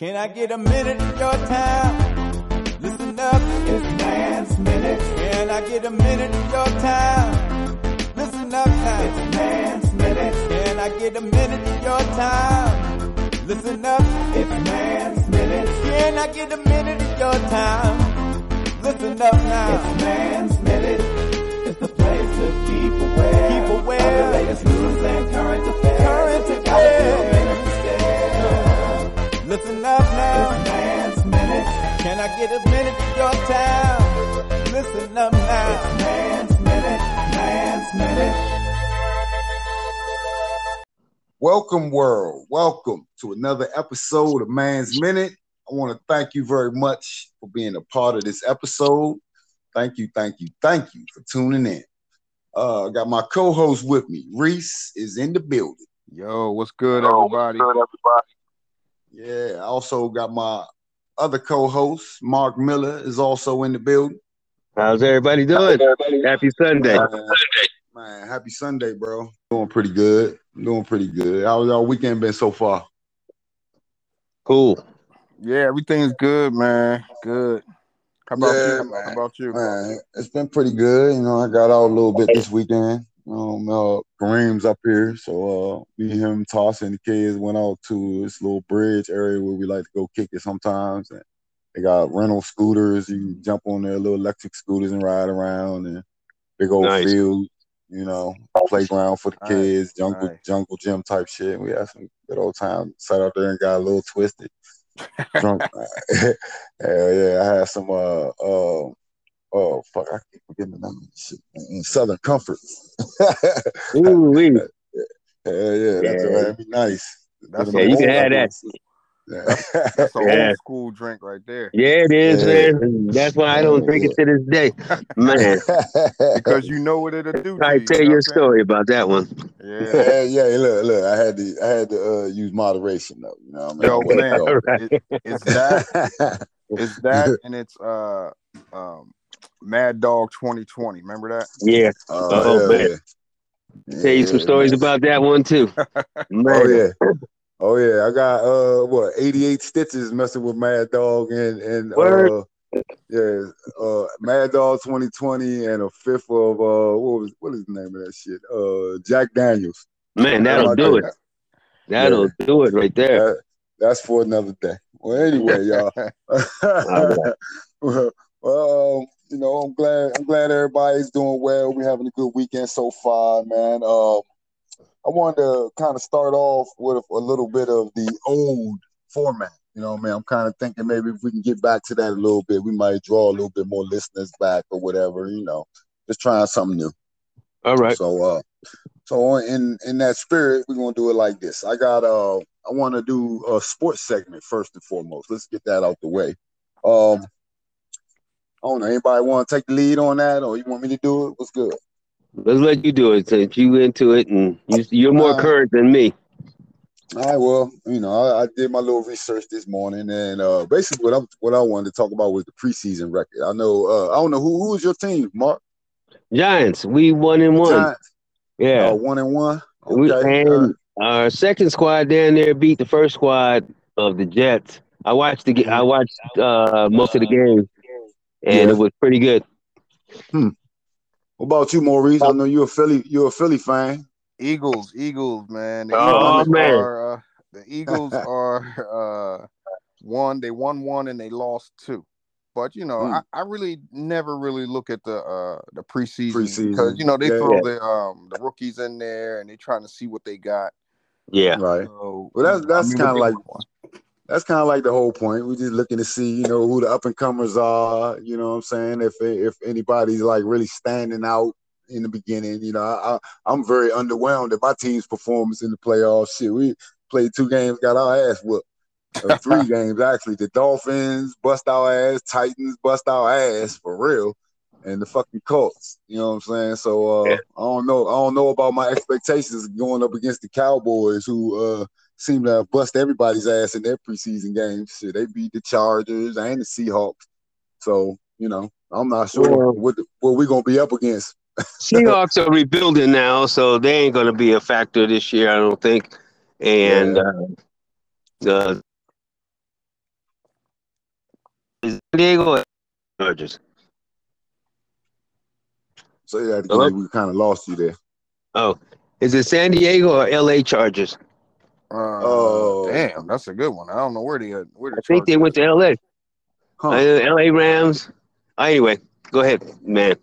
Can I get a minute of your time? Listen up, it's Man's Minute. Can I get a minute of your time? Listen up now, it's Man's Minute. Can I get a minute of your time? Listen up, it's Man's Minute. Can I get a minute of your time? Listen up now, it's Man's Minute. It's the place to keep aware, keep aware of the latest news and current affairs. Current affairs. Listen up now. It's Man's Minute. Can I get a minute of your time? Listen up now. It's Man's Minute. Man's Minute. Welcome, world. Welcome to another episode of Man's Minute. I want to thank you very much for being a part of this episode. Thank you, thank you, thank you for tuning in. Uh, I got my co-host with me. Reese is in the building. Yo, what's good, everybody? Yeah, I also got my other co-host, Mark Miller, is also in the building. How's everybody doing? Happy Sunday. Man, man, happy Sunday, bro. Doing pretty good. Doing pretty good. How's y'all weekend been so far? Cool. Yeah, everything's good, man. Good. How about Yeah, you? man. How about you? Man, it's been pretty good. You know, I got out a little bit this weekend. Um, uh, Kareem's up here, so uh, me, and him, Toss, and the kids went out to this little bridge area where we like to go kick it sometimes. And they got rental scooters. You can jump on their little electric scooters and ride around, and big old Nice. field. You know, playground for the Nice, kids, jungle nice. jungle gym type shit. We had some good old time. Sat out there and got a little twisted. Drunk. Hell yeah, I had some uh uh oh fuck, I keep forgetting the name of this shit. man. Southern Comfort. Ooh, wee. Hell yeah, that's Yeah. that'd be nice. That's Yeah, you can have that. Yeah. That's a Yeah. old school drink right there. Yeah, it is, Yeah. man. That's why I don't drink it to this day. Man, Because you know what it'll do I you. tell you you know a story about that one. Yeah. yeah, yeah, look, look, I had to I had to uh, use moderation though, you know what I mean? Yo, But, man, yo. it, it's that, it's that, and it's uh, um, Mad Dog 2020. Remember that? Yeah, Oh, Oh, man. yeah. tell you some stories man. about that one too. Oh yeah. Oh yeah, I got uh what 88 stitches messing with Mad Dog and and Word. uh yeah, uh Mad Dog 2020 and a fifth of uh what was what is the name of that shit? Uh Jack Daniels. man, that'll do it. That'll do it right there. That- that's for another day. Well anyway, y'all. well, well, um, you know, I'm glad I'm glad everybody's doing well. We're having a good weekend so far, man. Um I wanted to kind of start off with a little bit of the old format. You know, man, I'm kind of thinking maybe if we can get back to that a little bit, we might draw a little bit more listeners back or whatever. You know, just trying something new. All right. So, uh, so in in that spirit, we're gonna do it like this. I got uh, I want to do a sports segment first and foremost. Let's get that out the way. Um, I don't know. Anybody want to take the lead on that, or you want me to do it? What's good? Let's let you do it since you into it and you, you're more right. current than me. All right, well, you know, I, I did my little research this morning, and uh, basically, what I what I wanted to talk about was the preseason record. I know, uh, I don't know who who is your team, Mark. Giants, we one and one. Giants. Yeah. Uh, one and one. We, Okay. and our second squad down there beat the first squad of the Jets. I watched the I watched uh, most of the game, and Yeah. it was pretty good. what about you, Maurice? I know you're a Philly, you're a Philly fan. Eagles, Eagles, man. The Oh, Eagles man. are uh, the Eagles are uh, one. They won one and they lost two. But you know, Hmm. I, I really never really look at the uh the preseason, Preseason. because you know they Yeah. throw the um the rookies in there and they're trying to see what they got. Yeah, Right. So Well, that's- that's what kinda like- want. That's kind of like the whole point. We're just looking to see, you know, who the up and comers are. You know what I'm saying? If if anybody's like really standing out in the beginning, you know, I, I I'm very underwhelmed at my team's performance in the playoffs. Shit, we played two games, got our ass whooped. Uh, three games actually. The Dolphins bust our ass, Titans bust our ass for real, and the fucking Colts. You know what I'm saying? So uh, Yeah. I don't know. I don't know about my expectations going up against the Cowboys, who uh, seem to have bust everybody's ass in their preseason games. Shit, they beat the Chargers and the Seahawks. So you know, I'm not sure Well- what what we're gonna be up against. Seahawks are rebuilding now, so they ain't going to be a factor this year, I don't think. And Yeah. uh, the San Diego Chargers? So yeah, we kind of lost you there. Oh, is it San Diego or L.A. Chargers? Uh, Oh. damn, that's a good one. I don't know where they where the I think they went to L.A. Huh. Uh, L.A. Rams. Anyway, go ahead, man.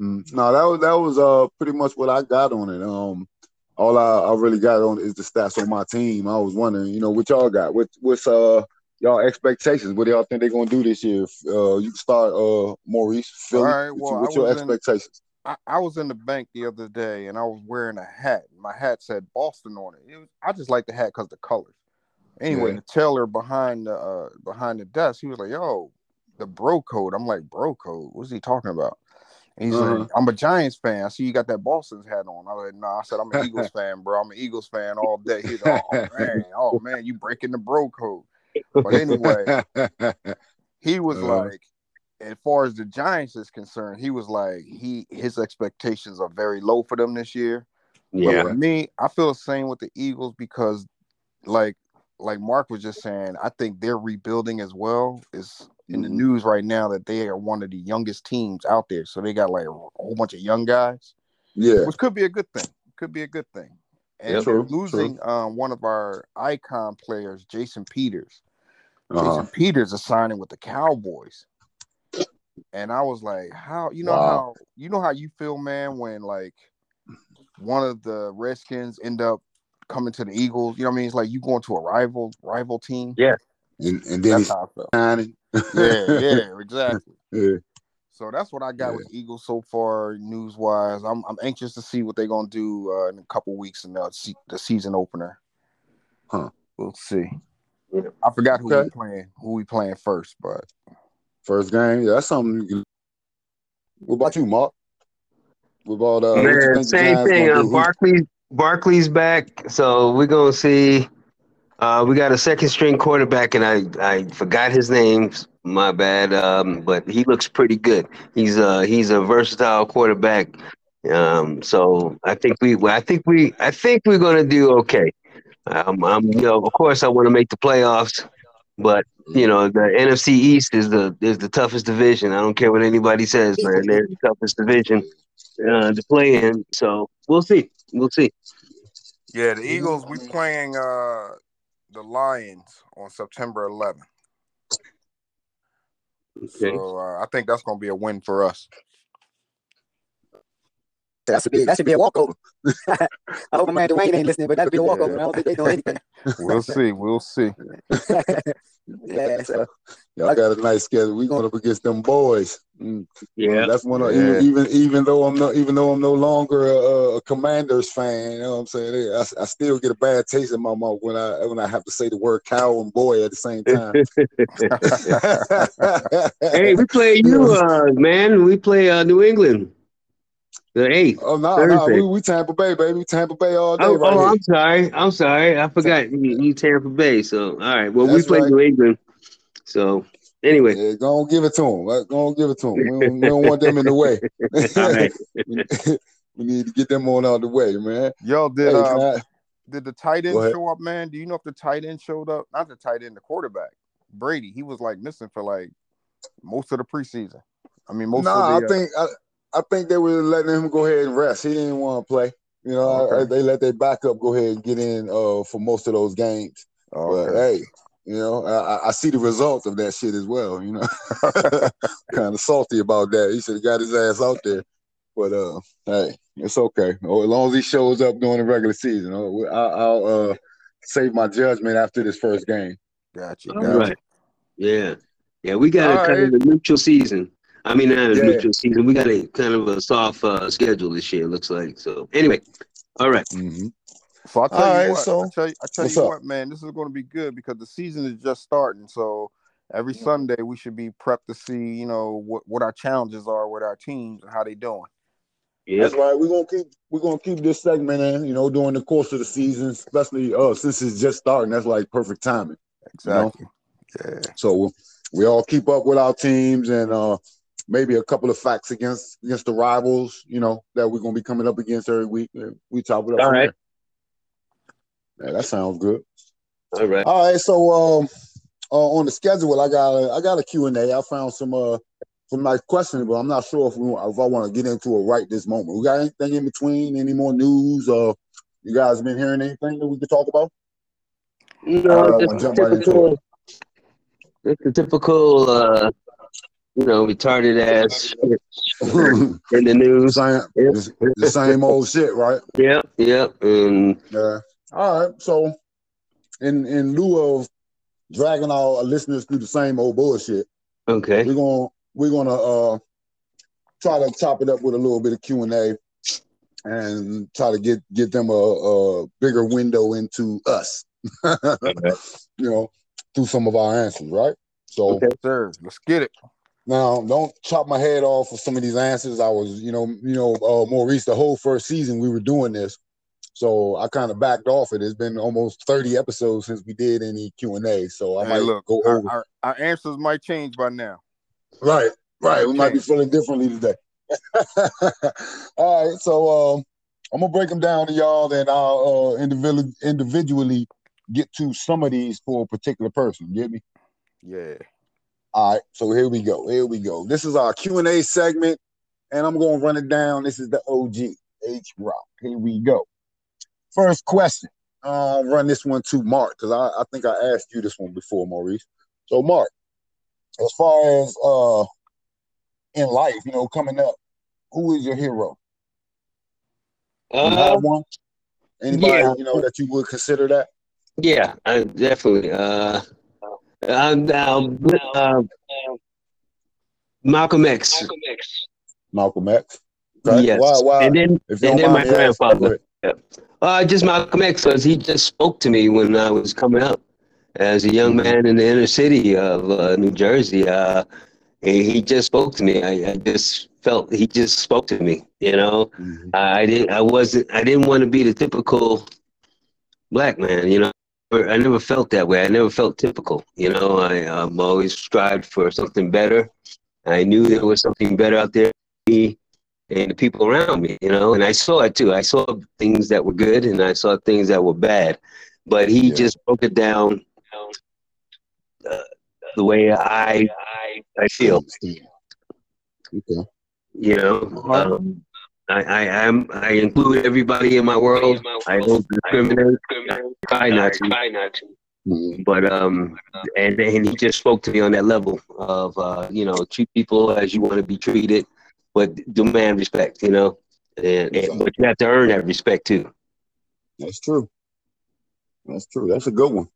Mm, No, that was that was uh pretty much what I got on it. Um, all I, I really got on is the stats on my team. I was wondering, you know, what y'all got? What what's uh y'all expectations? What do y'all think they're gonna do this year? Uh, you can start uh Maurice. Philly. All right, What well, you- what's your was in- expectations? I, I was in the bank the other day and I was wearing a hat. My hat said Boston on it. it was, I just like the hat because the colors. Anyway, Yeah. the teller behind the uh, behind the desk, he was like, "Yo, the bro code." I'm like, "Bro code? What's he talking about?" And he's Uh-huh. like, "I'm a Giants fan. I see you got that Boston's hat on." I was like, "Nah." I said, "I'm an Eagles fan, bro. I'm an Eagles fan all day." He's like, "Oh man, oh man, you breaking the bro code." But anyway, he was Uh-huh. like, as far as the Giants is concerned, he was like, he his expectations are very low for them this year. But Yeah, me, I feel the same with the Eagles because, like, like Mark was just saying, I think they're rebuilding as well. It's in the Mhm. news right now that they are one of the youngest teams out there, so they got like a whole bunch of young guys, yeah, which could be a good thing. Could be a good thing. And they're True, losing um, one of our icon players, Jason Peters. uh-huh. Jason Peters is signing with the Cowboys. And I was like, how you know Wow. how you know how you feel, man, when like one of the Redskins end up coming to the Eagles. You know what I mean? It's like you going to a rival rival team. Yeah. and, and then That's he's how I felt. Yeah, yeah, exactly. yeah. So that's what I got Yeah. with Eagles so far, news wise. I'm I'm anxious to see what they're gonna do uh, in a couple weeks in the, se- the season opener. Huh. We'll see. Yeah. I forgot who Okay. we playing, who we playing first, but First game, yeah, that's something. You can... What about you, Mark? What about uh? what man. Same thing. Uh, Barkley, Barkley's back, so we're gonna see. Uh, we got a second string quarterback, and I I forgot his name. My bad. Um, but he looks pretty good. He's a he's a versatile quarterback. Um, so I think we I think we I think we're gonna do okay. Um, I'm you know of course I want to make the playoffs, but you know the NFC East is the is the toughest division. I don't care what anybody says, man. They're the toughest division uh, to play in. So we'll see. We'll see. Yeah, the Eagles. We're playing uh the Lions on September 11th. Okay. So uh, I think that's gonna be a win for us. That should be that should be a walkover. I hope my man Dwayne ain't listening, but that'll be a walkover. I don't think they know anything. We'll see. We'll see. yeah, so Y'all got a nice schedule. We going up against them boys. Mm. Yeah. that's one of Yeah. even, even even though I'm no even though I'm no longer a, a Commanders fan. You know what I'm saying? I, I still get a bad taste in my mouth when I when I have to say the word cow and boy at the same time. Hey, we play you, uh, man. We play uh, New England. The eighth. Oh no, no, Thursday. we, we Tampa Bay, baby. Tampa Bay all day, Oh, right oh. I'm sorry. I'm sorry. I forgot you, you Tampa Bay. So, all right. Well, That's we play right. New England. So, anyway, Yeah, go on, give it to them. Go on, give it to them. We don't, we don't want them in the way. we need to get them on out of the way, man. Yo, did Hey, uh, I- did the tight end show up, man? Do you know if the tight end showed up? Not the tight end, the quarterback. Brady. He was like missing for like most of the preseason. I mean, most nah, of the. I think I, I think they were letting him go ahead and rest. He didn't want to play. You know, I- they let their backup go ahead and get in uh, for most of those games. uh, But hey, you know, I, I- I see the result of that shit as well. You know, kind of salty about that. He should have got his ass out there. But uh, hey, it's okay. Oh, as long as he shows up during the regular season, oh, I, I'll uh, save my judgment after this first game. Gotcha. All Gotcha. right. Yeah. Yeah. We got a All kind of neutral season. I mean, not a Yeah. neutral season. We got a kind of a soft uh, schedule this year, it looks like. So, anyway, all right. Mm-hmm. So I tell All you right, what, so I tell you, I tell you what, man, this is going to be good because the season is just starting. So every Sunday we should be prepped to see, you know, what what our challenges are with our teams and how they doing. Yeah. That's right. We're gonna keep we're gonna keep this segment in, you know, during the course of the season, especially uh since it's just starting. That's like perfect timing. Exactly. Yeah. So we we all keep up with our teams and uh maybe a couple of facts against against the rivals, you know, that we're gonna be coming up against every week. We top it up. All from there. Yeah, that sounds good. All right. All right, so um uh, on the schedule, I got a, I got a Q and A. I found some uh some nice questions, but I'm not sure if we if I want to get into it right this moment. We got anything in between? Any more news? Or you guys been hearing anything that we could talk about? No, Uh, just I'll jump right into typical, just the typical, uh, you know, retarded ass shit in the news. same, Yep. the, the same old shit, right? Yep, yep, and Yeah. All right. So, in in lieu of dragging our listeners through the same old bullshit, okay, we're gonna we're gonna uh try to chop it up with a little bit of Q and A, and try to get get them a, a bigger window into us. you know, through some of our answers, right? So Okay. Sir, let's get it. Now, don't chop my head off for some of these answers. I was, you know, you know, uh, Maurice, the whole first season we were doing this, so I kind of backed off it. It's been almost thirty episodes since we did any Q and A, so I Hey, might look, go our, over. our, our answers might change by now. Right, right. We might be feeling differently today. All right, so um, I'm gonna break them down to y'all, then I'll uh, individually individually get to some of these for a particular person. Get me? Yeah. All right, so here we go. Here we go. This is our Q and A segment, and I'm going to run it down. This is the OG H Rock. Here we go. First question. I'll run this one to Mark because I, I think I asked you this one before, Maurice. So, Mark, as far as uh in life, you know, coming up, who is your hero? Uh, one? Anybody yeah. you know that you would consider that? yeah, I definitely. Uh, I'm now, uh, Malcolm X. Malcolm X. Okay. Yes, Why? Why? and then and then my grandfather. go ahead. Uh, just Malcolm X, because he just spoke to me when I was coming up as a young Mhm. man in the inner city of uh, New Jersey. Uh, he, he just spoke to me. I, I just felt he just spoke to me. You know, Mhm. I, I didn't. I wasn't. I didn't want to be the typical black man. You know, I never felt that way. I never felt typical. You know, I um, always strived for something better. I knew there was something better out there. for me and the people around me, you know, and I saw it too. I saw things that were good and I saw things that were bad, but he Yeah. just broke it down uh, the way I I feel, Okay. you know. Um, I, I am I include everybody in my world. I don't discriminate. I try not to. Mhm. But um, and and he just spoke to me on that level of uh, you know, treat people as you want to be treated, but demand respect, you know, and, and but you have to earn that respect too. That's true. That's true. That's a good one.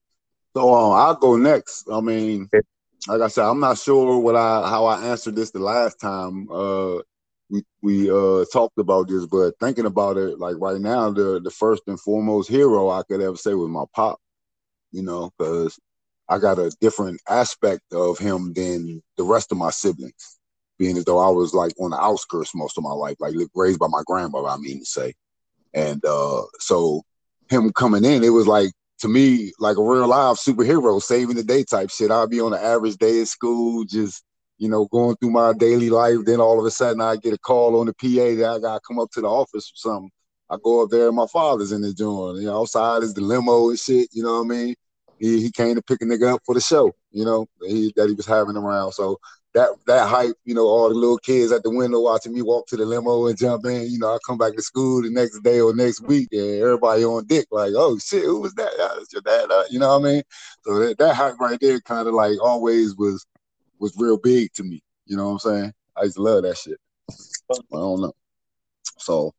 So um, I'll go next. I mean, like I said, I'm not sure what I how I answered this the last time uh we we uh talked about this, but thinking about it, like right now, the the first and foremost hero I could ever say was my pop. You know, because I got a different aspect of him than the rest of my siblings, being as though I was like on the outskirts most of my life, like raised by my grandmother. I mean to say, and uh so him coming in, it was like to me like a real live superhero, saving the day type shit. I'd be on an average day at school, just you know, going through my daily life. Then all of a sudden, I get a call on the PA that I got to come up to the office or something. I go up there, and my father's in the joint. You know, outside is the limo and shit. You know what I mean? He he came to pick a nigga up for the show. You know, that he, that he was having around. So that that hype, you know, all the little kids at the window watching me walk to the limo and jump in. You know, I come back to school the next day or next week, and everybody on dick like, "Oh shit, who was that? Uh, your dad." Uh, you know what I mean? So that, that hype right there, kind of like always was was real big to me. You know what I'm saying? I used to love that shit. I don't know. So,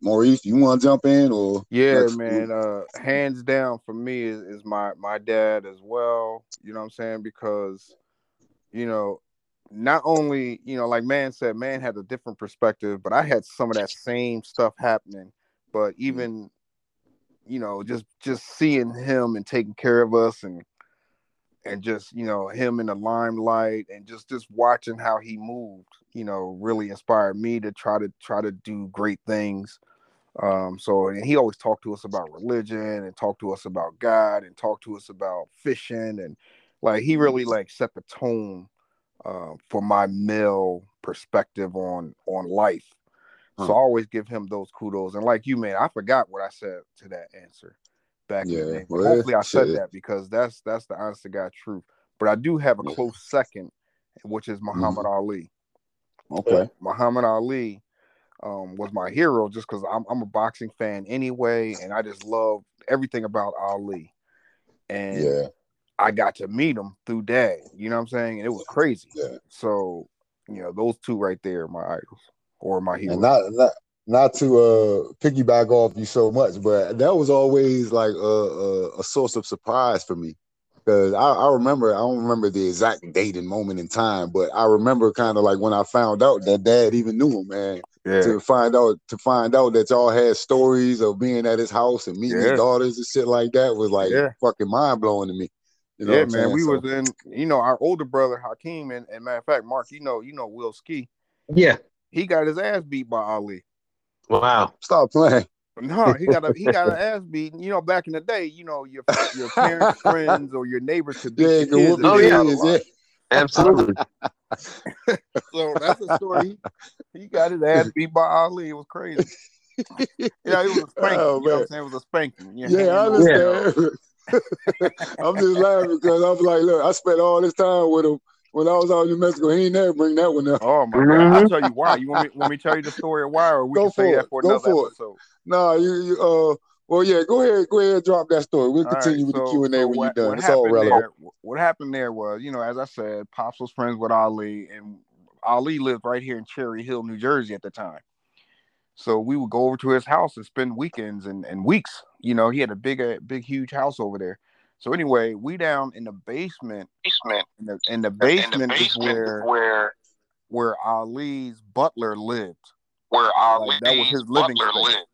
Maurice, you want to jump in or Yeah, man. Uh, hands down for me is, is my my dad as well. You know what I'm saying? Because, you know, not only you know, like man said, man had a different perspective, but I had some of that same stuff happening. But even, you know, just just seeing him and taking care of us and and just you know him in the limelight and just just watching how he moved you know really inspired me to try to try to do great things. Um so and he always talked to us about religion and talked to us about god and talked to us about fishing and like he really like set the tone uh, for my male perspective on on life. So i always give him those kudos. And like you man i forgot what i said to that answer back in Yeah, the day but well, hopefully i said shit. that because that's that's the honest to god truth but I do have a Yeah. close second, which is Muhammad Ali. Okay. Muhammad Ali um, was my hero just because I'm, I'm a boxing fan anyway, and I just love everything about Ali. And Yeah. I got to meet him through dad. You know what I'm saying? And it was crazy. Yeah. So, you know, those two right there are my idols or my heroes. And not not not to uh piggyback off you so much, but that was always like a a, a source of surprise for me. Because I, I remember, I don't remember the exact date and moment in time, but I remember kind of like when I found out that dad even knew him, man. yeah. To find out to find out that y'all had stories of being at his house and meeting Yeah. his daughters and shit like that was like Yeah. fucking mind blowing to me. You know yeah, man. saying? We So- was in, you know, our older brother Hakeem, and, and matter of fact, Mark, you know, you know Will Ski. Yeah. He got his ass beat by Ali. Wow. stop playing. No, he got a he got an ass beat. You know, back in the day, you know, your your parents, friends, or your neighbors could beat Yeah, your kids. Oh, his yeah. got a yeah. Absolutely. So that's a story. He got his ass beat by Ali. It was crazy. Yeah, it was a spanking. Oh, you know what. I'm saying? It was a spanking. Your Yeah, I understand. I'm just laughing because I'm like, look, I spent all this time with him when I was out in New Mexico. He ain't never bring that one up. Oh my god! I'll tell you why. You want me want me tell you the story of why, or we Go can say for that it. for Go another for it. Nah, you, you uh, well, yeah, go ahead, go ahead, drop that story. We'll All right, continue with the Q and A so when what- you're done. It's all relevant. There, what happened there was, you know, as I said, Pops was friends with Ali, and Ali lived right here in Cherry Hill, New Jersey at the time. So we would go over to his house and spend weekends and, and weeks. You know, he had a big, a big, huge house over there. So anyway, we down in the basement. basement. In the, in the In the basement, is where where where Ali's butler lived, where Ali Like, that was his living butler space. lived.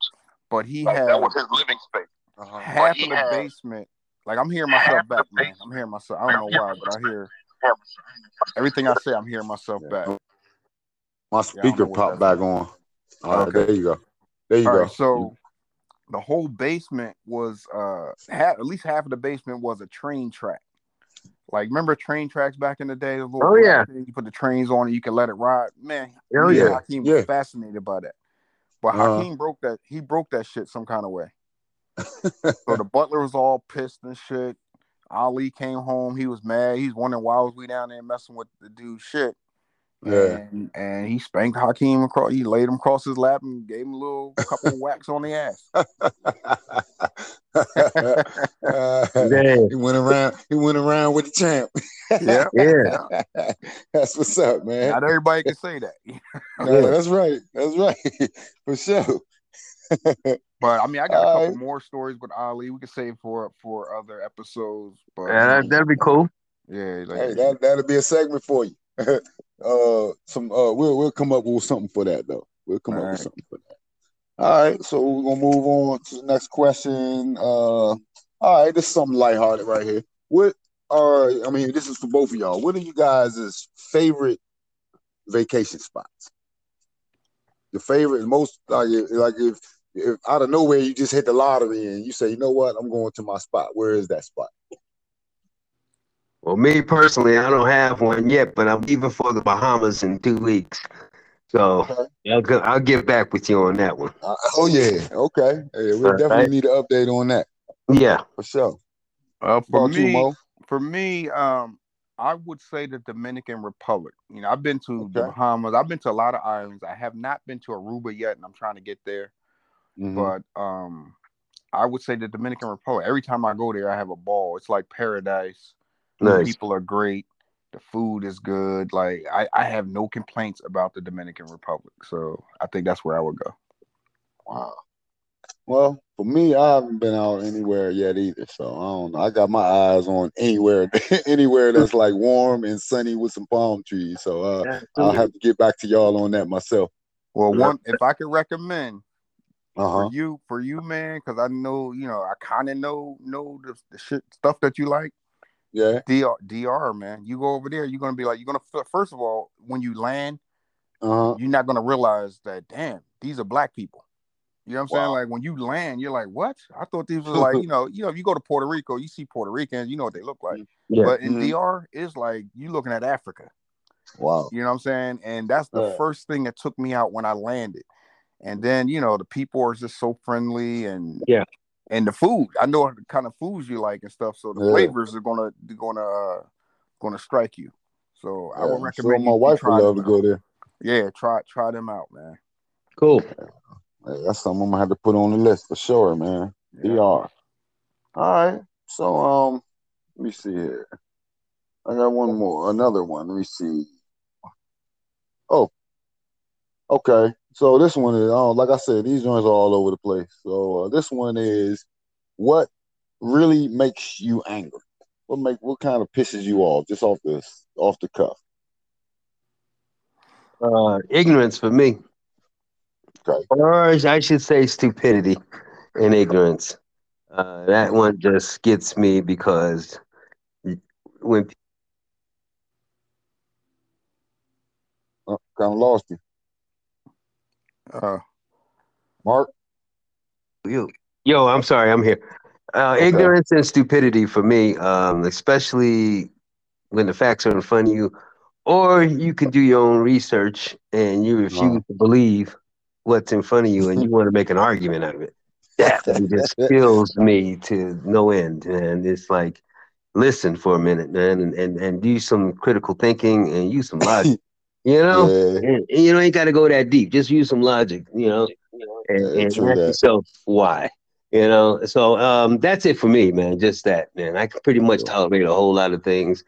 but he Like, had that was his living space. Uh-huh. half of the had- basement. Like I'm hearing myself back, man. I'm hearing myself. I don't know why, but I hear everything I say. I'm hearing myself Yeah. back. My Yeah, I don't speaker know what popped back on. All right, Okay. there you go. There you All go. right, so the whole basement was uh half, at least half of the basement was a train track. Like remember train tracks back in the day? The Oh, yeah. thing, You put the trains on and you can let it ride. Man, Oh, yeah. Hakeem Yeah. was fascinated by that. But Uh-huh. Hakeem broke that. He broke that shit some kind of way. so the butler was all pissed and shit. Ali came home. He was mad. He's wondering why was we down there messing with the dude's shit. Yeah. And, and he spanked Hakeem across. He laid him across his lap and gave him a little couple of whacks on the ass. Dang. he went around. He went around with the champ. Yeah. Yeah. That's what's up, man. Not everybody can say that. No, that's right. That's right. For sure. But I mean, I got a couple right. more stories with Ali. We could save for for other episodes. But Yeah, that, that'd be cool. yeah, like, Hey, that that'll be a segment for you. uh, some uh, we'll we'll come up with something for that though. We'll come All up right. with something for that. All right, so we're gonna move on to the next question. Uh, all right, this is something lighthearted right here. What are I mean, this is for both of y'all. What are you guys' favorite vacation spots? Your favorite, most like like if if out of nowhere you just hit the lottery and you say, you know what, I'm going to my spot. Where is that spot? Well, me personally, I don't have one yet, but I'm leaving for the Bahamas in two weeks. So Okay. I'll, go, I'll get back with you on that one. Uh, oh yeah, okay. Hey, we All definitely right. need an update on that Yeah. for sure. uh, for About you, me, Mo. for me, um, I would say the Dominican Republic. You know, I've been to the Bahamas. I've been to a lot of islands. I have not been to Aruba yet, and I'm trying to get there. Mhm. But um, I would say the Dominican Republic. Every time I go there, I have a ball. It's like paradise. The Nice. people are great. The food is good. Like I, I have no complaints about the Dominican Republic. So I think that's where I would go. Wow. Well, for me, I haven't been out anywhere yet either. So I don't know. I got my eyes on anywhere, anywhere that's like warm and sunny with some palm trees. So uh, I'll have to get back to y'all on that myself. Well, one if I could recommend Uh huh. for you, for you, man, because I know you know I kind of know know the, the shit stuff that you like. Yeah. DR, DR, man, you go over there, you're gonna be like, you're gonna first of all, when you land, Uh huh. you're not gonna realize that, damn, these are black people. You know what I'm saying? Like when you land, you're like, what? I thought these were like, you know, you know, if you go to Puerto Rico, you see Puerto Ricans, you know what they look like. Yeah. But in Mhm. DR, it's like you looking at Africa. Wow. You know what I'm saying? And that's the Yeah. first thing that took me out when I landed. And then, you know, the people are just so friendly and Yeah. And the food. I know the kind of foods you like and stuff. So the Yeah. flavors are gonna they're gonna uh gonna strike you. So I Yeah, would I'm recommend sure my you, you wife try would love them to go out. there. Yeah, try try them out, man. Cool. Hey, that's something I'm gonna have to put on the list for sure, man. Yeah. DR. All right. So um, let me see here. I got one more, another one. Let me see. Oh, okay. So this one is, oh, like I said, these joints are all over the place. So uh, this one is, what really makes you angry? What make what kind of pisses you off just off this off the cuff? Uh, ignorance for me, Okay. or I should say stupidity and ignorance. Uh, that one just gets me because when Uh, kind of lost you, Uh, Mark. you, yo, I'm sorry, I'm here. Uh, Okay. ignorance and stupidity for me, um, especially when the facts are in front of you, or you can do your own research and you refuse Uh-huh. to believe what's in front of you and you want to make an argument out of it. That one just kills me to no end, and it's like, listen for a minute, man, and, and, and do some critical thinking and use some logic. You know, Yeah, and, and you know, ain't got to go that deep. Just use some logic. You know, and, Yeah, and ask that. yourself why. You know, so um, that's it for me, man. Just that, man. I can pretty much tolerate a whole lot of things,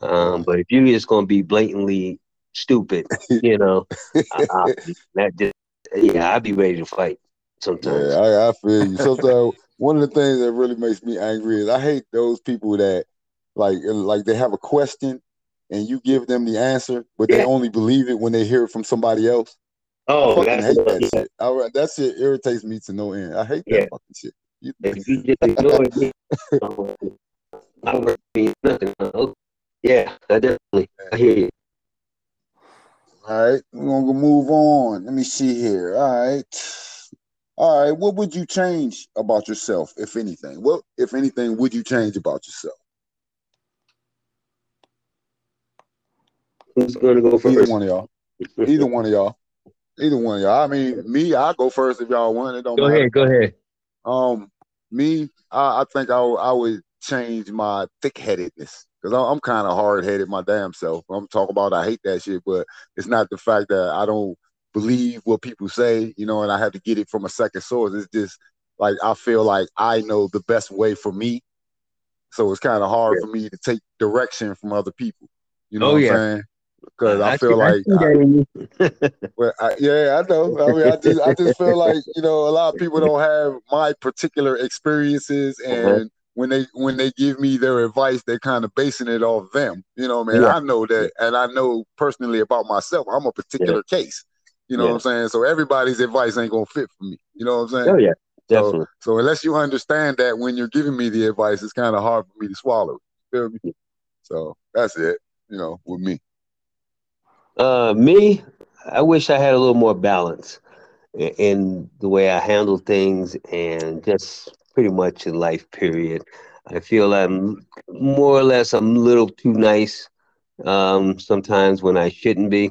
um, but if you're just gonna be blatantly stupid, you know, I, I, that just yeah, I'd be ready to fight sometimes. Yeah, I, I feel you. Sometimes one of the things that really makes me angry is I hate those people that like like they have a question and you give them the answer, but they only believe it when they hear it from somebody else. I Oh, fucking that's hate that shit. I, that shit irritates me to no end. I hate that Yeah. fucking shit. You, If you just ignore me, I would be nothing. Yeah, I definitely. I hear you. all right, we're gonna move on. Let me see here. All right. All right, what would you change about yourself, if anything? What, if anything, would you change about yourself? Who's gonna go Either one of y'all. Either one of y'all. Either one of y'all. I mean, me, I go first if y'all want. It don't Go matter. ahead. Go ahead. Um, me, I, I think I, would- I would change my thick headedness because I'm kind of hard headed my damn self. I'm talking about I hate that shit, but it's not the fact that I don't believe what people say, you know, and I have to get it from a second source. It's just like I feel like I know the best way for me, so it's kind of hard Yeah. for me to take direction from other people. You know Oh, what I'm yeah. saying? Because I, I feel I like see that in you. well, I, yeah, I know. I mean, I just, I just feel like you know, a lot of people don't have my particular experiences, Uh-huh. and when they when they give me their advice, they're kind of basing it off them. You know, man. Yeah. I know that, and I know personally about myself. I'm a particular case. You know Yeah. what I'm saying? So everybody's advice ain't gonna fit for me. You know what I'm saying? Oh yeah, So, definitely. so unless you understand that when you're giving me the advice, it's kind of hard for me to swallow. You feel me? So that's it. You know, with me. Uh, me, I wish I had a little more balance i- in the way I handle things and just pretty much in life. Period. I feel I'm more or less I'm a little too nice um, sometimes when I shouldn't be.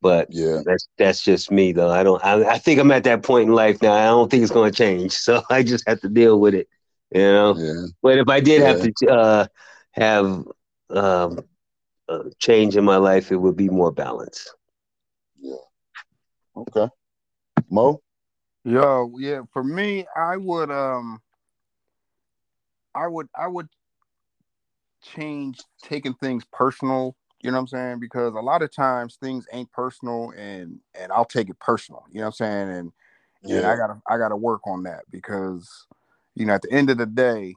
But Yeah. that's that's just me though. I don't. I, I think I'm at that point in life now. I don't think it's going to change. So I just have to deal with it. You know. Yeah. But if I did have to uh, have um, a change in my life, it would be more balance. Yeah. Okay. Mo. Yo, yeah, for me, I would um I would I would change taking things personal, you know what I'm saying? Because a lot of times things ain't personal and and I'll take it personal, you know what I'm saying? And and I gotta I gotta work on that because you know at the end of the day,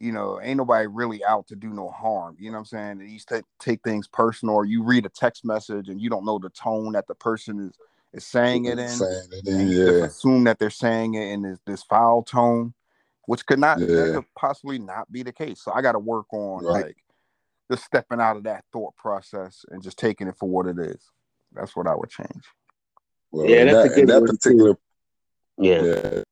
you know, ain't nobody really out to do no harm. You know what I'm saying? And you take take things personal, or you read a text message and you don't know the tone that the person is is saying it in Saying it in, and yeah. assume that they're saying it in this, this foul tone, which could not that Yeah. could possibly not be the case. So I got to work on Right. like just stepping out of that thought process and just taking it for what it is. That's what I would change. Well, Yeah, that's a that, in good that one, too. particular, Yeah. yeah,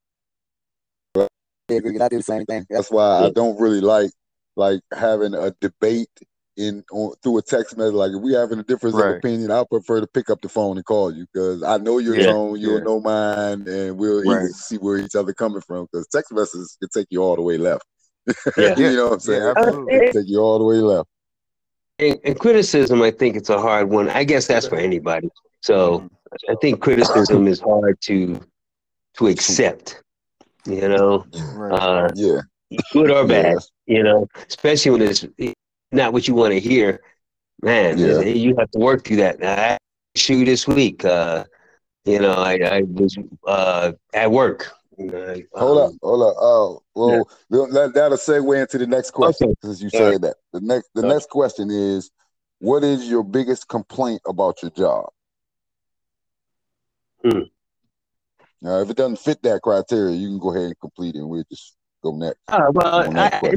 Yeah, because I do the same thing. That's why I don't really like like having a debate in on, through a text message. Like if we having a difference of opinion, I prefer to pick up the phone and call you because I know your Yeah. tone, you'll Yeah. know mine, and we'll Right. easily see where each other coming from. Because text messages can take you all the way left. Yeah. you know what I'm saying? Yeah, absolutely. It take you all the way left. and, and criticism, I think it's a hard one. I guess that's for anybody. So mm-hmm. I think criticism is hard to to accept. You know, Right. uh, Yeah. good or bad. Yes. You know, especially when it's not what you want to hear. Man, Yeah. you have to work through that. Now, I shoot this week. Uh, you know, I, I was uh, at work. You know, I, Hold up, um, hold up. Oh, well, that, that'll segue into the next question Okay. since you Yeah. said that. The next, the Yeah. next question is, what is your biggest complaint about your job? Hmm. Now, if it doesn't fit that criteria, you can go ahead and complete it, and we'll just go next. Uh, well, that I,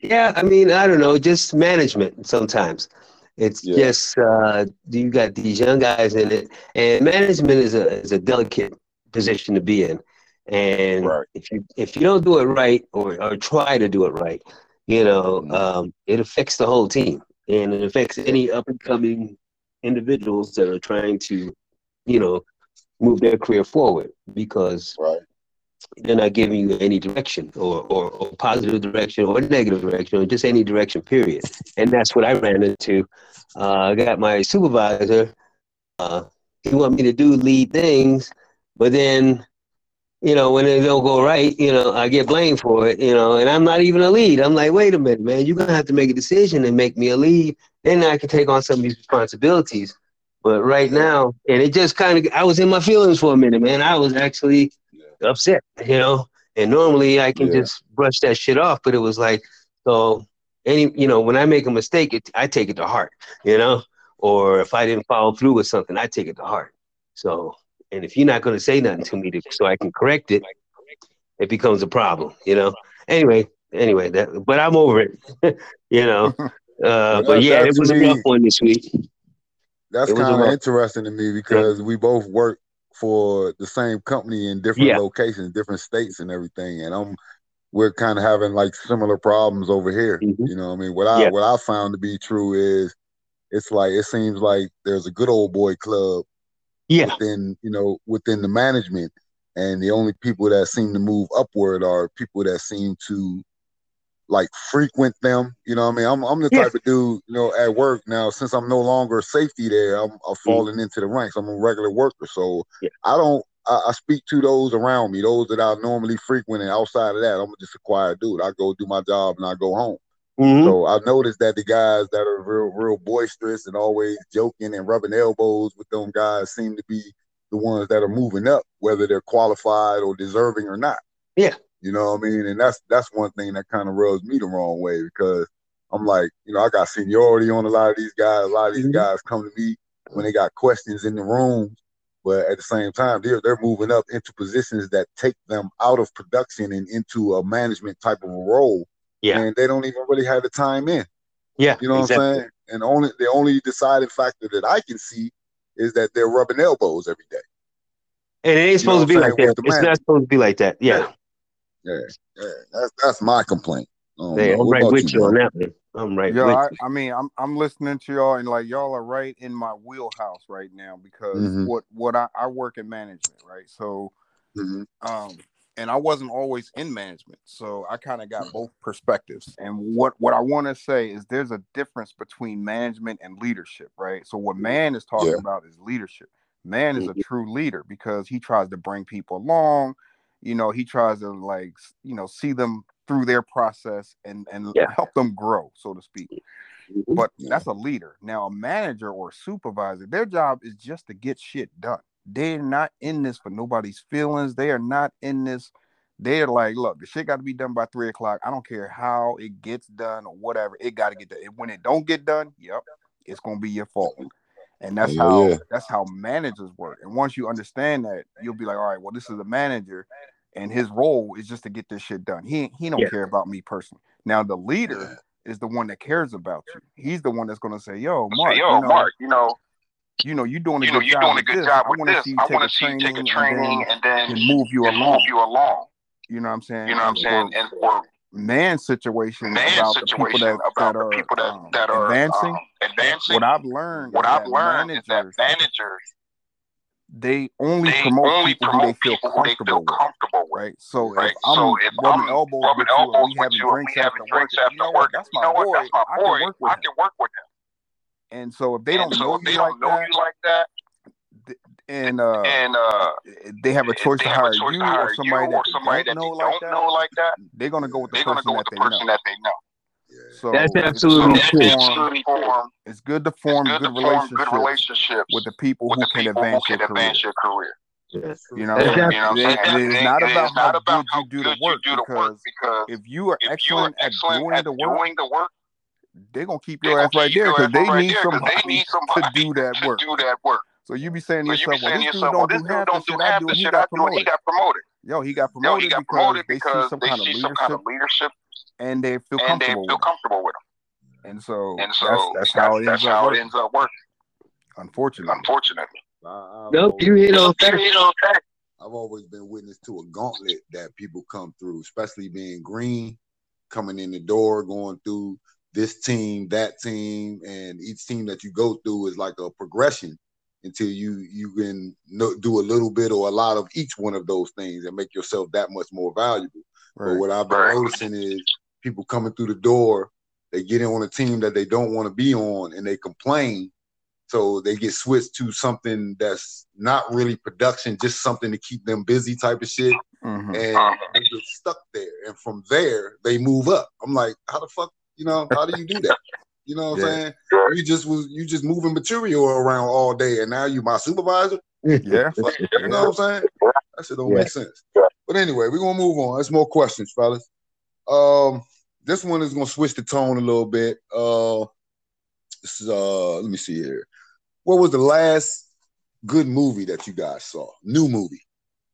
yeah, I mean, I don't know, just management sometimes. It's Yeah. just uh, you got these young guys in it, and management is a is a delicate position to be in. And Right. if you if you don't do it right or, or try to do it right, you know, Mhm. um, it affects the whole team, and it affects any up and coming individuals that are trying to, you know, move their career forward because Right. they're not giving you any direction or, or, or positive direction or negative direction or just any direction period. And that's what i ran into. Uh, i got my supervisor uh, he want me to do lead things but then you know when it don't go right you know i get blamed for it you know and i'm not even a lead. I'm like wait a minute man you're gonna have to make a decision and make me a lead. Then i can take on some of these responsibilities but right now and it just kind of i was in my feelings for a minute man i was actually upset, you know. And normally I can Yeah. just brush that shit off, but it was like, so any, you know, when I make a mistake, it, I take it to heart, you know. Or if I didn't follow through with something, I take it to heart. So, and if you're not going to say nothing to me to, so I can correct it, it becomes a problem, you know. Anyway, anyway, that, but I'm over it, you know. Uh, but yeah, it was a rough one this week. That's It was a kind of interesting to me because we both work for the same company in different Yeah. locations, different states, and everything. And I'm we're kind of having like similar problems over here. Mhm. You know, what I mean, what I Yeah. what I found to be true is it's like it seems like there's a good old boy club Yeah, within you know within the management, and the only people that seem to move upward are people that seem to like frequent them. You know, what I mean, I'm I'm the type of dude. You know, at work now since I'm no longer safety there, I'm, I'm falling into the ranks. I'm a regular worker, so Mm-hmm. Yeah. I don't. I, I speak to those around me, those that I normally frequent, and outside of that, I'm just a quiet dude. I go do my job and I go home. Mhm. So I've noticed that the guys that are real, real boisterous and always joking and rubbing elbows with them guys seem to be the ones that are moving up, whether they're qualified or deserving or not. Yeah. You know what I mean? And that's that's one thing that kind of rubs me the wrong way because I'm like, you know, I got seniority on a lot of these guys. A lot of these Mhm. guys come to me when they got questions in the rooms, but at the same time, they're they're moving up into positions that take them out of production and into a management type of a role. Yeah. And they don't even really have the time in. yeah, You know what exactly. I'm saying? And only the only deciding factor that I can see is that they're rubbing elbows every day. And it ain't know supposed to be like that. It's not supposed to be like that. Yeah. Yeah, yeah. That's that's my complaint. Um, hey, I'm right with you, bro? on that one. I'm right Yo, with I, you. I mean, I'm I'm listening to y'all, and like y'all are right in my wheelhouse right now because Mhm. what what I, I work in management, right? So, Mhm. um, and I wasn't always in management, so I kind of got both perspectives. And what what I want to say is there's a difference between management and leadership, right? So what man is talking Yeah. about is leadership. Man is a true leader because he tries to bring people along. You know, he tries to like you know see them through their process and and Yeah. help them grow, so to speak Mhm. but that's a leader. Now, a manager or a supervisor, their job is just to get shit done. They're not in this for nobody's feelings. They are not in this. They're like, look, the shit got to be done by three o'clock. I don't care how it gets done or whatever. It got to get done. When it don't get done, yep, it's gonna be your fault. And that's Yeah, how that's how managers work. And once you understand that, you'll be like, all right, well, this is a manager, and his role is just to get this shit done. He he don't Yeah. care about me personally. Now the leader is the one that cares about you. He's the one that's gonna say, "Yo, Mark, Say, yo, you know, Mark, you know, you know, you're doing a you know, good you're job doing a good this. job I with want to this. see you I want to see you take a training, and and then then move you along." move you along. You know what I'm saying? You know what I'm saying? for And for man situation man about the people that about that the are people that um, that are advancing, um, advancing, what I've learned what is I've that learned is that managers managers they only they promote only people who they feel who they comfortable feel with. comfortable with. Right. So Right. if I'm So if rubbing I'm elbows rubbing with you and we having drinks after work, you know what? That's you my know boy. That's my I can work with I can work with him. And so if they don't so know if they you don't like know that, you like that, and uh, and uh, they have a choice to hire choice you to hire or you somebody that they, don't, that know, they like don't that, know like that. They're gonna go with the person go that the person that they know. Yeah. So That's it's absolutely good to true. that's form. form. It's good to It's form good good to form good relationships relationships with the people with who the can people who advance can your career. advance your career. That's. You know what I'm That's saying? You know what I'm It, it is not it about is not how about good you do good the you work do the work because because if you are if you are excellent at doing at the work, doing the work, they're gonna keep they're your gonna ass right keep there your because ass they right need there because they somebody need to do that to work. do that work. So you be saying to So you be yourself, "Well, this dude yourself, well, don't this do dude half the don't do shit I half do, the he shit I got do, he promoted." got promoted. Yo, he got promoted got because they see some kind of see some kind leadership of leadership and they feel and they comfortable feel with him. comfortable with him. And so And that's so that's how it that's ends up how it working. ends up working. Unfortunately, Unfortunately. I, I've Nope, always, you hit on You facts. hit on that. I've always been witness to a gauntlet that people come through, especially being green, coming in the door, going through this team, that team, and each team that you go through is like a progression until you you can know, do a little bit or a lot of each one of those things and make yourself that much more valuable. But what I've been Right. noticing is people coming through the door, they get in on a team that they don't want to be on and they complain. So they get switched to something that's not really production, just something to keep them busy type of shit. Mhm. And they get stuck there. And from there, they move up. I'm like, how the fuck, you know, how do you do that? You know what I'm saying? You just was you just moving material around all day and now you my supervisor? Yeah, Fuck, you know what I'm saying? That shit don't Yeah. make sense. But anyway, we're gonna move on. That's more questions, fellas. Um, this one is gonna switch the tone a little bit. Uh, this is uh, let me see here. What was the last good movie that you guys saw? New movie.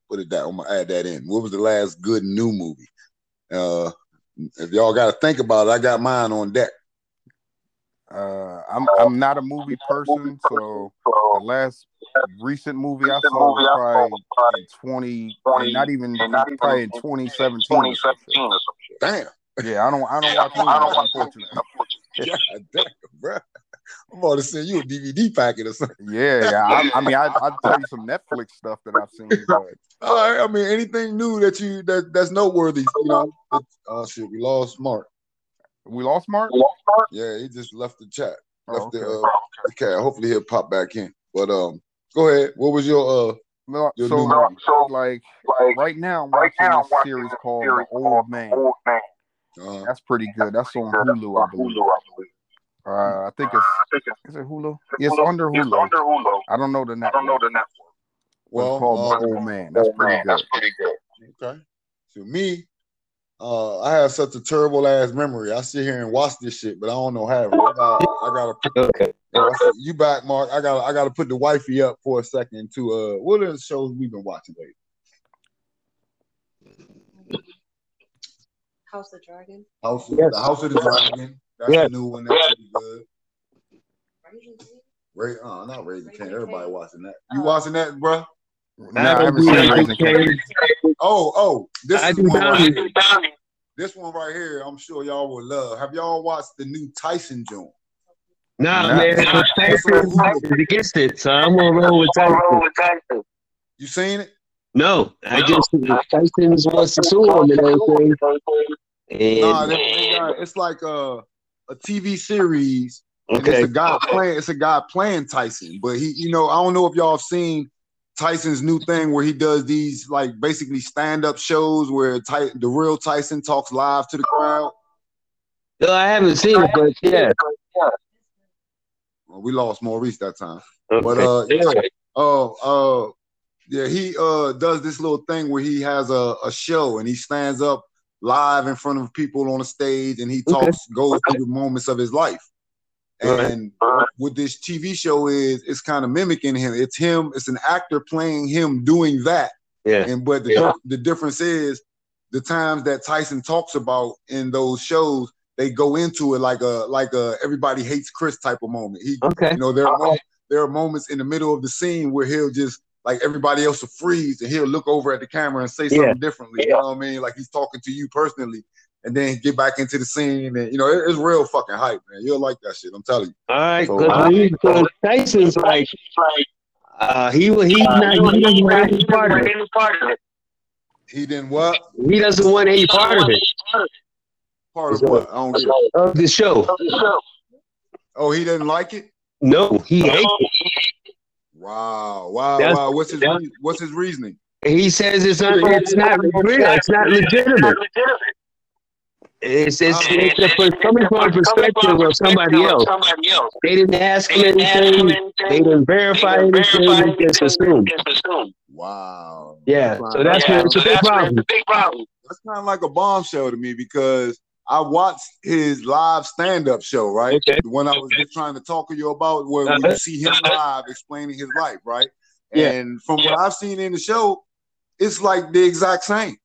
Put it that. I'm gonna add that in. What was the last good new movie? Uh, if y'all got to think about it, I got mine on deck. uh, I'm I'm not a movie person, so the last recent movie I saw was probably in 20, and not even probably in 2017. or some shit. 2017 or some shit. Damn. Yeah, I don't I don't Yeah, watch I don't movies, watch unfortunately. movies, God damn, bro. I'm about to send you a DVD packet or something. Yeah, yeah. I, I mean, I I'll tell you some Netflix stuff that I've seen, but All right. I mean, anything new that you that that's noteworthy. You know. Oh shit, we lost Mark. we lost Mark. Yeah, he just left the chat. Oh, Left okay. the uh, the cat. Hopefully he'll pop back in. But um, go ahead. What was your uh? Well, your so new movie? So, like like, right now, I'm right watching now, I'm this watching series a called series The called Old Man. Old Man. Uh, That's pretty good. That's on Hulu, I believe. Hulu, I. Uh, I think it's I it's is it Hulu? Yes, under It's Hulu. under Hulu. I don't know the network. I don't know the network. But well, it's called The Old Man. That's pretty good. That's pretty good. okay. To me, uh, I have such a terrible ass memory. I sit here and watch this shit, but I don't know how. I got, I gotta. Okay. I said, you back, Mark? I got, I got to put the wifey up for a second to uh, what are the shows we've been watching lately? House of Dragon. House of Yes. the House of the Dragon. That's Yes. a new one. That's pretty good. Raising King? Ray, uh, not Raising Raising King. Everybody King? watching that. You Oh. watching that, bro? No, I haven't seen. Raising King. Oh, oh, this I is one right here. This one right here, I'm sure y'all will love. Have y'all watched the new Tyson joint? Nah, Nah. man, but Tyson is against it, so I'm gonna roll with Tyson. You seen it? No, I just Tyson wants to sue him and everything. And Nah, they, they got, it's like a a TV series, okay, it's a guy playing. It's a guy playing Tyson, but he, you know, I don't know if y'all have seen Tyson's new thing where he does these like basically stand up shows where Ty, the real Tyson talks live to the crowd. no, I haven't seen it, but yeah. Well, we lost Maurice that time. But uh, yeah, uh, uh, yeah, he uh does this little thing where he has a, a show and he stands up live in front of people on a stage and he Okay. talks, goes through the moments of his life. Right. And what this TV show is, it's kind of mimicking him. It's him. It's an actor playing him doing that. Yeah. And but the, Yeah. the difference is the times that Tyson talks about in those shows, they go into it like a like a everybody hates Chris type of moment. He Okay. you know, there are mo- there are moments in the middle of the scene where he'll just like everybody else will freeze and he'll look over at the camera and say something Yeah. differently. You know what I mean? Like he's talking to you personally, and then get back into the scene. And you know, it- it's real fucking hype, man. You'll like that shit. I'm telling you. All right, because he, because Tyson's like, uh, he he not he doesn't want any part of it. He didn't what? He doesn't want any part of it Part of what? I don't get it. of the show. Oh, he didn't like it. No, he hates it. Wow, wow, That's- wow. What's his what's his reasoning? He says it's not, it's not real. It's not legitimate. It's it's, oh, it's a, per- coming from a perspective of somebody else. They didn't ask him anything. They didn't verify anything. They just assumed. Wow. Yeah, so that's Yeah, where it's a big problem. That's kind of like a bombshell to me because I watched his live stand-up show, right? Okay. The one I was just trying to talk to you about, where Uh-huh. you see him live explaining his life, right? Yeah. And from what I've seen in the show, it's like the exact same.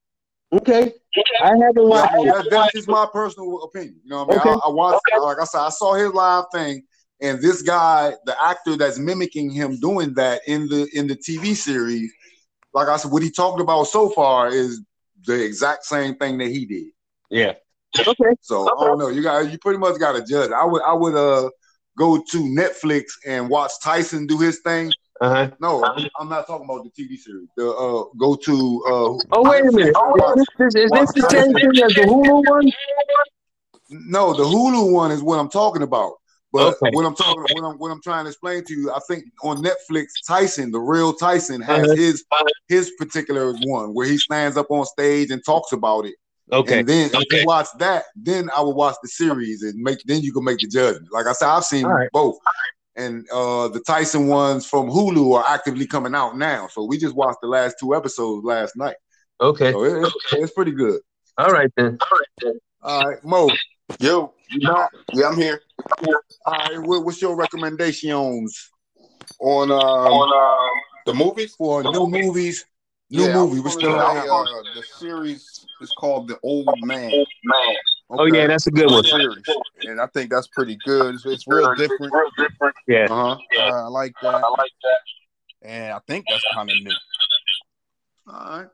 Okay, I haven't Yeah, watched it. that- that's just my personal opinion. You know what I mean? Okay. I, I watched, like I said, I saw his live thing, and this guy, the actor that's mimicking him doing that in the in the TV series, like I said, what he talked about so far is the exact same thing that he did. Yeah. Okay. So I don't know. You got you pretty much got to judge. I would I would uh go to Netflix and watch Tyson do his thing. Uh huh. No, I'm, I'm not talking about the TV series. The uh go to uh Oh wait a minute. Is this, is this the same thing as the Hulu one? No, the Hulu one is what I'm talking about. But Okay. what I'm talking, what I'm, what I'm trying to explain to you, I think on Netflix, Tyson, the real Tyson, has Uh-huh. his his particular one where he stands up on stage and talks about it. Okay. And then if Okay. you watch that, then I will watch the series and make. Then you can make the judgment. Like I said, I've seen All right. both, and uh the Tyson ones from Hulu are actively coming out now. So we just watched the last two episodes last night. Okay. So it, it's, it's pretty good. All right then. All right, all right, Mo, Yo, you back? yeah, I'm here. All right, what, what's your recommendations On um, on um, the movies? for new movies? New Yeah, movie. We're still say, on. uh, the series is called The Old Man. Oh yeah, that's a good one. Series. And I think that's pretty good. It's, it's real different. Yeah. Uh-huh. Uh, I like that. And I think that's kind of new. All right.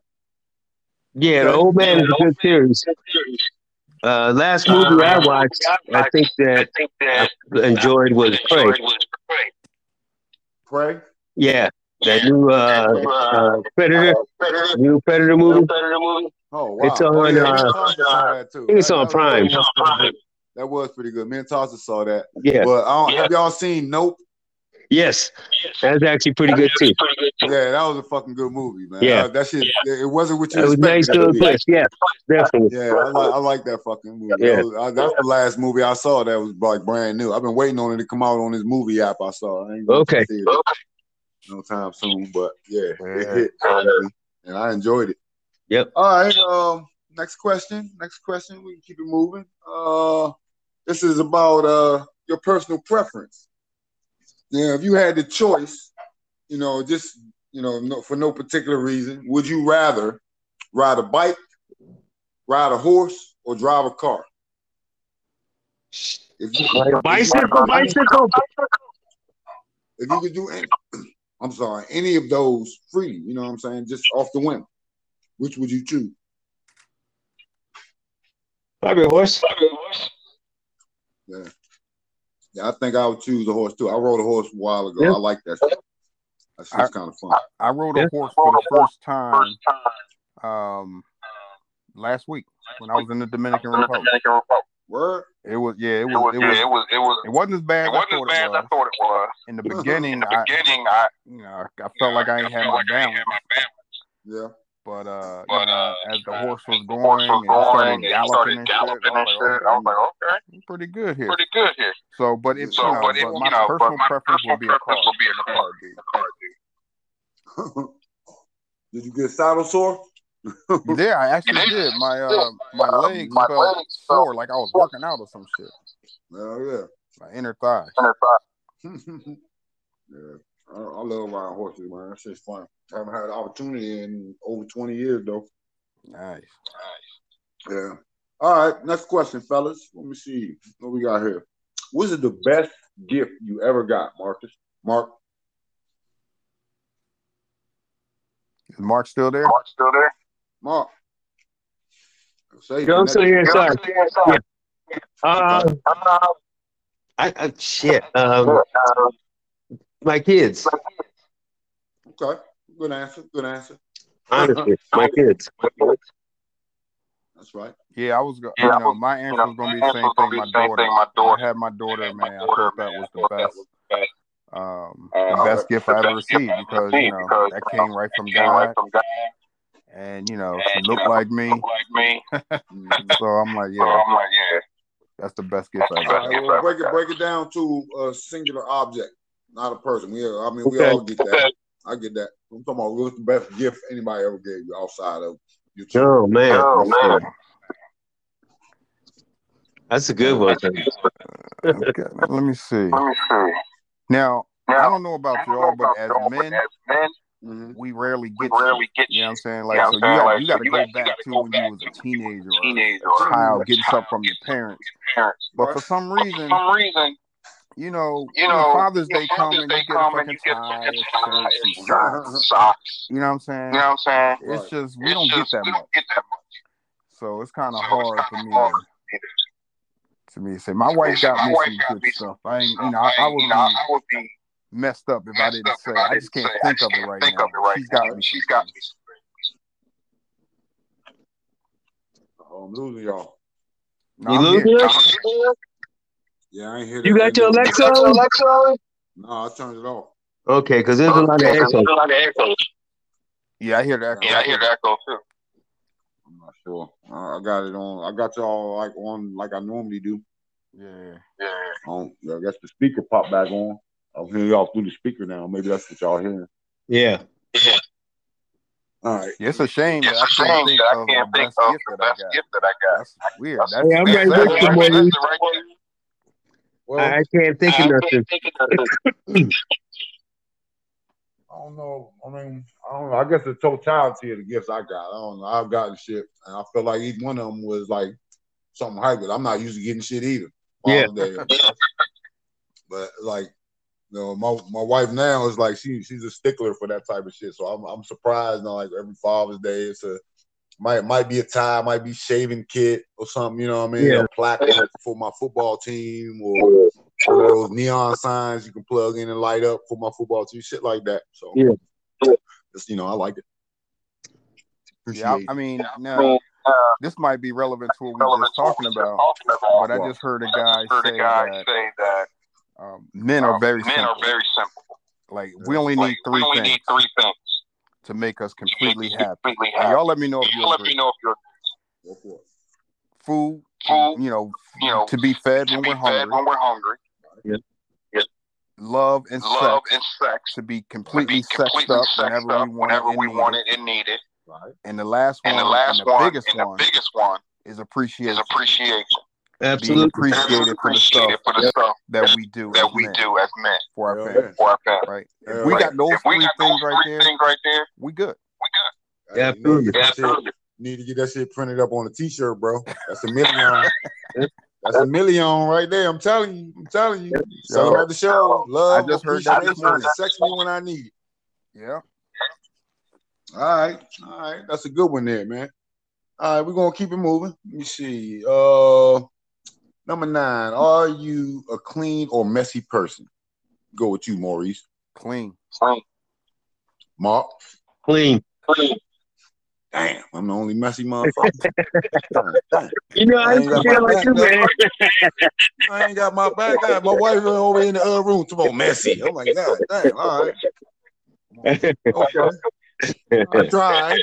Yeah, the old man is a good series. Uh, last movie I watched, I think that I enjoyed was Prey. Pray. Yeah, that new uh, uh, Predator, new Predator movie. Oh wow. It's on, oh, yeah, uh, me saw that too. I think it's on Prime. That was pretty good. That was. Me and Tasha saw that. Yeah. But I don't, have y'all seen Nope? Yes, that's actually pretty good too. Yeah, that was a fucking good movie, man. Yeah. Uh, that shit. It wasn't what you It was nice expected. it little to be. twist. Yeah, definitely. Yeah, I like I like that fucking movie. Yeah. That was- I- that's the last movie I saw that was like brand new. I've been waiting on it to come out on this movie app I saw. I ain't Okay. no time soon, but yeah, it hit and I enjoyed it. Yep. All right. Um. Next question. Next question. We can keep it moving. Uh, this is about uh your personal preference. Yeah, if you had the choice, you know, just you know, no, for no particular reason, would you rather ride a bike, ride a horse, or drive a car? If you, Bicycle, bicycle. if you could do any, I'm sorry, any of those freely, you know what I'm saying, just off the whim, which would you choose? Probably a horse. Yeah. Yeah, I think I would choose a horse too. I rode a horse a while ago. Yeah. I like that shit. That shit's kind of fun. I rode a horse for the first time um, last week when I was in the Dominican Republic. Word? It was yeah, it was it was it was it was it wasn't as bad it as I wasn't as thought bad it as I was. thought it was. In the beginning, In the I beginning, I you know I felt like I ain't had felt my like I ain't balance. had my balance. Yeah. But uh, But you know, uh, as the horse was the horse going was and he started going and he galloping started and galloping shit, I and was shit. like, I was okay, like, okay, I'm pretty good here. pretty good here. So, but if So, you know, but but, my you know, personal but my preference personal would be a car. preference would be a A car. car, dude. Car. Did you get saddle sore? Yeah, I actually did. My uh, my legs my felt legs felt sore, like I was working out or some shit. Oh yeah, My inner thigh. yeah. yeah. I, I love riding horses, man. That just fun. I haven't had the opportunity in over 20 years, though. Nice. Nice. Yeah. All right. Next question, fellas. Let me see what we got here. What is the best gift you ever got, Marcus? Mark? Is Mark still there? Mark still there? Mark. Say Yo, I'm still here. Sorry. Yeah. Uh, Uh, I, I shit. Um, my kids. Okay. Good answer. Good answer. Honestly, my kids. That's right. Yeah, I was. Go- Yeah, you know, my answer was gonna be the same was gonna thing. be My same daughter. thing, my daughter. I had my daughter, Yeah, my man. I thought that was the best. was the best. best gift I ever received because you know that came right from God, and you know she looked like me, so I'm like, yeah, that's the best gift I ever. right, well, break it break it down to a singular object, not a person. We I mean we Okay. all get that. I get that. I'm talking about what's the best gift anybody ever gave you outside of your Oh man, Let's see. that's a good one. Okay, let me see. Let me see. Now, I don't know about y'all, but as men, Mhm. we rarely get you. You know what I'm saying? Like, so you got you got to go back to when you was a teenager or a child, getting stuff from your parents. But for some reason, you know, you know, Father's Day come and you get a fucking tie, what I'm saying? You know what I'm saying? It's Right. just we don't get that much. So it's kind of hard for me to, to me say. My wife got me some good stuff. I ain't, you know, I, I would be messed up if I didn't say. I just can't think of it right now. She's got me. She's got me. Oh, I'm losing y'all. No, You I'm losing here. us? Yeah, I ain't hear You that. got your Alexa on? No, I turned it off. Okay, because there's a lot of echo. Yeah, I hear that. Yeah, I hear that echo. Too. I'm not sure. Uh, I got it on. I got y'all like on like I normally do. Yeah. yeah. Um, I guess the speaker popped back on. I'm hearing y'all through the speaker now. Maybe that's what y'all hearing. Yeah. Yeah. All right. Yeah, it's a shame that I can't think of the best gift that I got. That's weird. That's, Hey, I'm that's right with sad. you, Maurice. Well, I I can't think of nothing. I don't know. I mean, I don't know. I guess the totality of the gifts I got. I don't know. I've gotten shit, and I feel like each one of them was like something hype. But I'm not used to getting shit either. Yeah. But like, you know, my my wife now is like she she's a stickler for that type of shit. So I'm I'm surprised. Now, like every Father's Day, it's a might might be a tie, might be shaving kit or something. You know what I mean? Yeah. A plaque for my football team or one those neon signs you can plug in and light up for my football team, shit like that. So Yeah. just you know, I like it. Yeah, Appreciate I, I mean, now this might be relevant to what we were just talking about, but I just heard a guy say that um, men are very simple. Are very simple. Like we only need three things to make us completely happy. And y'all let me know if you agree. Go for it. Food, food, you know, to be fed when we're hungry. Love and love sex to be completely sexed up whenever we want it and need it. Right. And the last one, and the one, biggest one, is appreciation. Being Absolutely. appreciated for the stuff that that we do that we men. do as men for our Yeah. family. Right? If Yeah. we got those three things right there, we good. Hey, Yeah, you know, absolutely. shit- need to get that shit printed up on a t-shirt, bro. That's a million. That's a million right there. I'm telling you. I'm telling you. Sell them at the show. Love, I just heard that this appreciation, morning. sex me when I need it. Yeah. All right, all right. That's a good one there, man. All right, we're gonna keep it moving. Let me see. Uh, number nine. Are you a clean or messy person? Go with you, Maurice. Clean. Clean. Mark. Clean. Clean. Damn, I'm the only messy motherfucker. Damn, damn. You know, I I ain't got feel my like you, back man. I ain't got my back. I, my wife over in the other room. Talking about messy. I'm like, God damn. All right. Okay. I tried.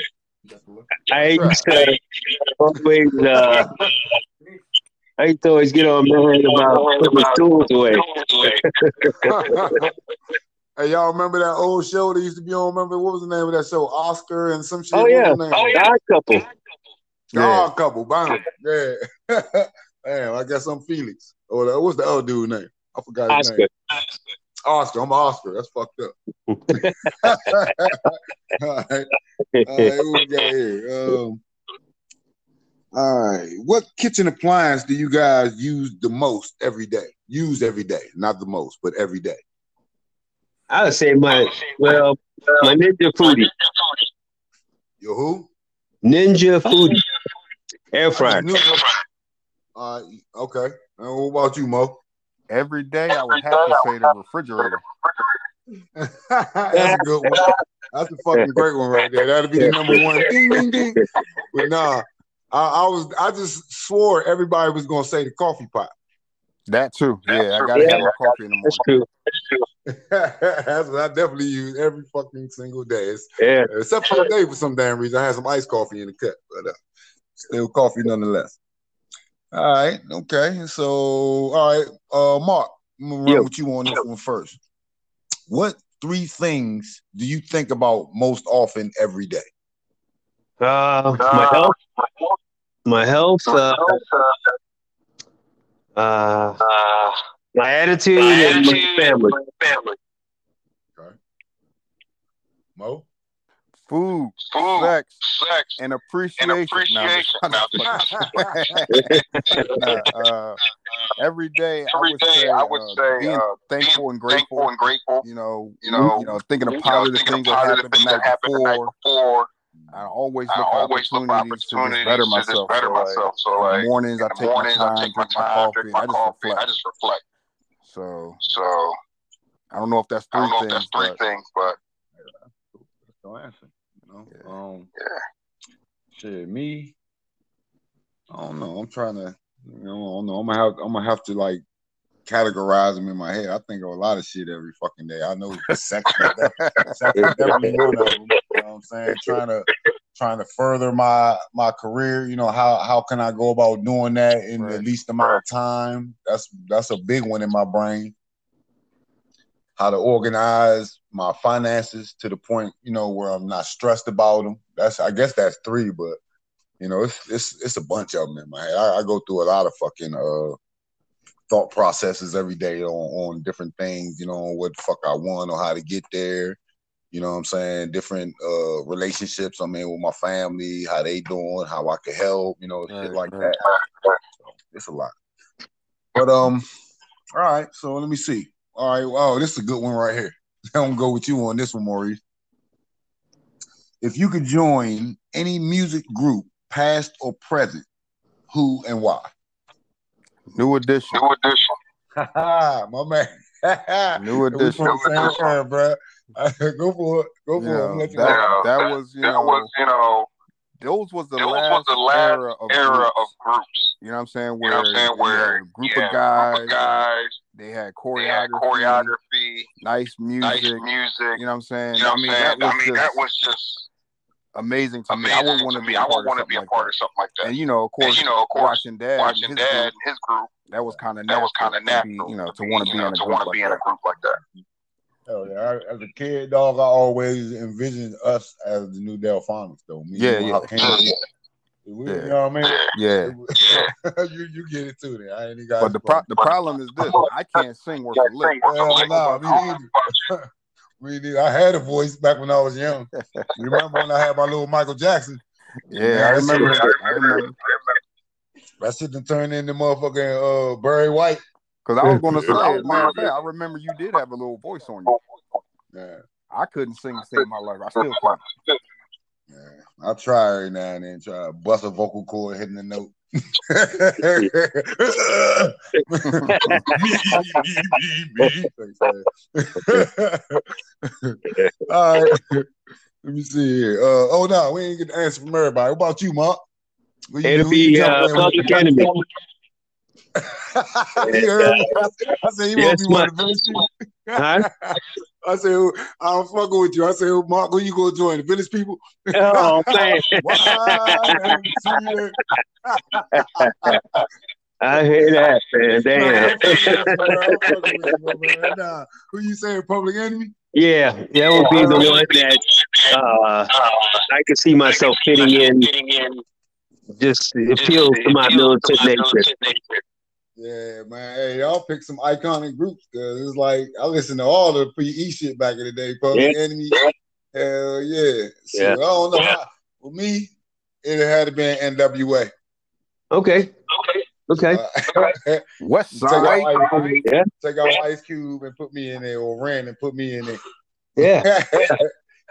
I used to always, uh, I used to always get on man about putting his tools away. hey, y'all remember that old show that used to be on? Remember what was the name of that show? Oscar and some shit. Oh yeah, the name? odd couple. Yeah. Odd couple. Bam. Yeah. Damn, I guess I'm Felix. Or the- what's the other dude name? I forgot his Oscar. name. Oscar. I'm Oscar. That's fucked up. all right. All right, who we got here? Um, all right. What kitchen appliance do you guys use the most every day? Use every day, not the most, but every day. I would say my well, my Ninja Foodi, Yo, who? Ninja Foodi, air fryer. Uh, okay. And what about you, Mo? Every day I would have to say the refrigerator. That's a good one. That's a fucking great one right there. That'll be the number one. Ding, ding, ding. But nah, I, I was I just swore everybody was gonna say the coffee pot. That too. Yeah, I gotta have my coffee in the morning. That's morning. true. That's what I definitely use every fucking single day. It's, Yeah. except for today, for some damn reason, I had some iced coffee in the cup, but uh, still coffee nonetheless. All right, okay. So, all right, uh, Mark, I'm gonna run Yo. with you on this one first. What three things do you think about most often every day? Uh, my health. My health. Uh, uh, my attitude and my family. Mo? Food, sex, sex, and appreciation. Nah, I'm just- I'm just fucking- Nah, uh, every day, I would say, uh, being thankful and grateful. You know, you know, you know, thinking of positive things that happened the night before. I always look for opportunities to just better myself. So, like, in the mornings, I take my time, drink my coffee, and I just reflect. So, So I don't know if that's I three don't know if things, that's three but things, but That's the answer. You know? Yeah. Um, yeah. shit, me. I don't know. I'm trying to. You know, I don't know. I'm gonna have. I'm gonna have to like categorize them in my head. I think of a lot of shit every fucking day. I know sex, is def- sex is definitely one of them. You know what I'm saying? Trying to trying to further my my career. You know how how can I go about doing that in the least amount of time? That's that's a big one in my brain. How to organize my finances to the point you know where I'm not stressed about them. That's I guess that's three, but you know it's it's it's a bunch of them in my head. I, I go through a lot of fucking uh thought processes every day on, on different things, you know, what the fuck I want or how to get there. You know what I'm saying? Different uh relationships I'm in with my family, how they doing, how I could help, you know, shit like right. that. So it's a lot. But um, all right, so let me see. All right, wow, this is a good one right here. I'm gonna go with you on this one, Maurice. If you could join any music group, past or present, who and why? new edition. New edition. my man. New We edition. from the same era, bro. go for it. Go You for it. I'm know, gonna you that, know. that was, you That know, was, you know, those was the those was last, the last era of era groups. of groups. You know what I'm saying? You Where know what I'm saying? Where a group yeah, of guys, group of guys, they had they choreography, had choreography, nice music. nice music. You know what I'm saying? You know I what I'm mean, saying? that was I mean, just that was just amazing to me. I amazing would want to to be I a would part of want to something be a part that. of something like that. And you know, of And course, you know, of course, watching dad, watching and his dad group, and his group, that was kind of that was kind of to be, natural. you know, to want to you be know, in a to group want to like be in a group like that. Hell yeah. I, as a kid, dog, I always envisioned us as the new Delfonics, though. Me, Yeah, you, yeah. Hakeem, we, Yeah. you know what I mean? Yeah. you you get it too then. I ain't got But the pro- the problem is this: I can't sing worth a lick. Hell nah, me about neither. I had a voice back when I was young. You remember when I had my little Michael Jackson? Yeah, I Man, that shit- remember. I remember. That shit done turned into motherfucking uh Barry White. Because I was going to say, as a matter of fact, I remember you did have a little voice on you. Yeah. I couldn't sing to save my life. I still can't. Yeah, I try every now and then try to bust a vocal cord hitting the note. All right. Let me see here. Uh, oh no, we ain't get the answer from everybody. What about you, Mark? Who It'll you be uh, jumping in with? Public Enemy. You heard me? I said you it's to be one of the village people. Huh? I said I'm fucking with you. I said Mark, who you gonna join? The village people? Oh man? I hear that, man. Nah, I'm fucking Damn. with you, bro. I'm fucking with you, man. Nah. Who you saying, Public Enemy? yeah, that would be the one that uh, I could see myself fitting in. Just appeals to my militant nature. Yeah, man. Hey, y'all pick some iconic groups because it's like I listened to all the PE shit back in the day. Public Enemy. Hell yeah. So, Yeah. I don't know. How, for me, it had to be NWA. Okay. Okay. Uh, West take, out Ice Cube, Yeah. take out Ice Cube and put me in there, or Ren and put me in there. Yeah,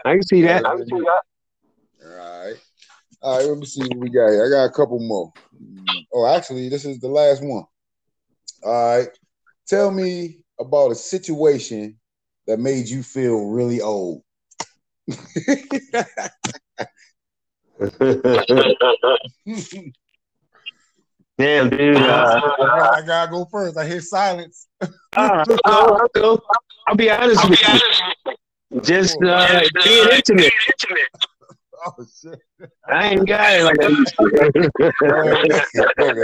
I can see that. All right. All right, let me see what we got here. I got a couple more. Oh, actually, this is the last one. All right. Tell me about a situation that made you feel really old. Damn, dude. Uh, I gotta go first. I hear silence. I'll go. I'll go. I'll be honest with you. Just uh, being intimate. Oh shit! I ain't got it like that.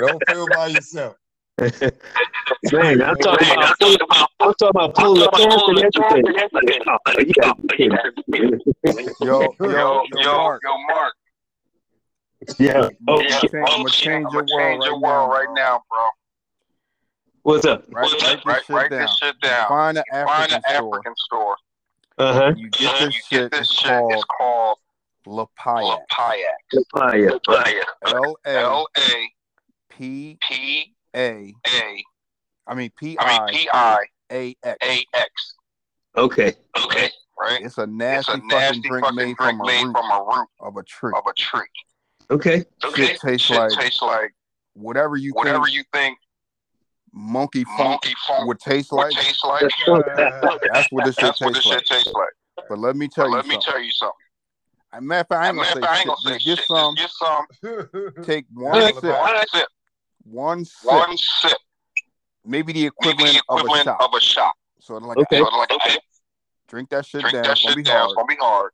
Don't feel by yourself. Man, I'm talking about full, I'm talking about full of pants and everything. Oh, Yo, yo, Yo, yo, yo, Mark. yo, Mark. yeah. Oh Yeah, shit. I'm gonna change your I'ma world change your right world now, right bro. now, bro. What's up? Write, write this Write, shit write down. this shit down. Find an Find African store. Store. Uh huh. You get this you shit. get this It's shit. called It's called Lapayak. Payak. Papaya. L A L A P P A. A. I mean P I mean I P I A X. A X. Okay. Okay, right? It's a It's nasty, fucking nasty drink fucking made drink from a made root from a root of a tree. of a tree. Okay. Okay, Shit tastes Shit like tastes like whatever you whatever think you think monkey funk monkey funk would taste would like. taste like. That's what this shit That's what this tastes like. shit tastes like. But let me tell But you let me tell you something. As a matter of fact, I ain't Matter gonna of say fact, I ain't shit. gonna say Just get some. Just get some. Take one sip. one sip. One sip. One sip. Maybe the Maybe equivalent, the equivalent of a shot. of a shot. So like Okay. a, So like, okay. drink that shit drink down. that It's gonna shit be down. It's gonna be hard.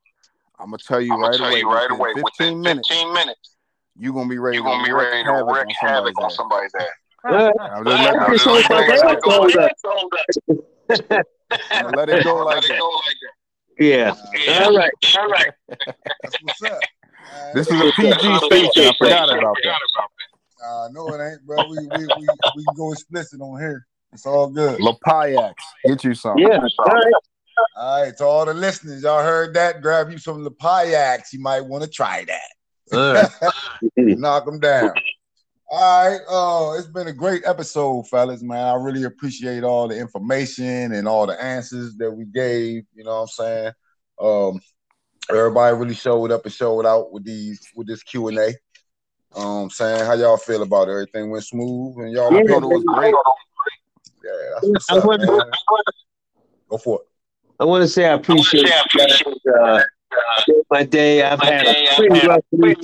I'm gonna tell you I'm right tell away. you right within away. 15 Within minutes, 15 minutes, you're gonna be ready you're gonna be ready to havoc wreak havoc somebody's on somebody's ass. I'm just letting I'm it just go. letting I'm it gonna let it go. I'm let it go like that. Go like that. yeah. Yeah. All right. All right. That's what's up. All This is a PG station. I forgot about that. Uh, no, it ain't, bro. We we we we can go explicit on here. It's all good. Lapayax. Get you some. Yeah. All right. All right, to all the listeners, y'all heard that? Grab you some Lepayax. You might want to try that. Knock them down. All right. Uh, it's been a great episode, fellas, man. I really appreciate all the information and all the answers that we gave. You know what I'm saying? Um, everybody really showed up and showed out with these with this Q and A. Um, saying how y'all feel about it? Everything went smooth and y'all. Yeah, thought it was great. Yeah, that's what's I up, want, man. Go for it. I want to say I appreciate say I appreciate uh, my day. I've had a pretty rough week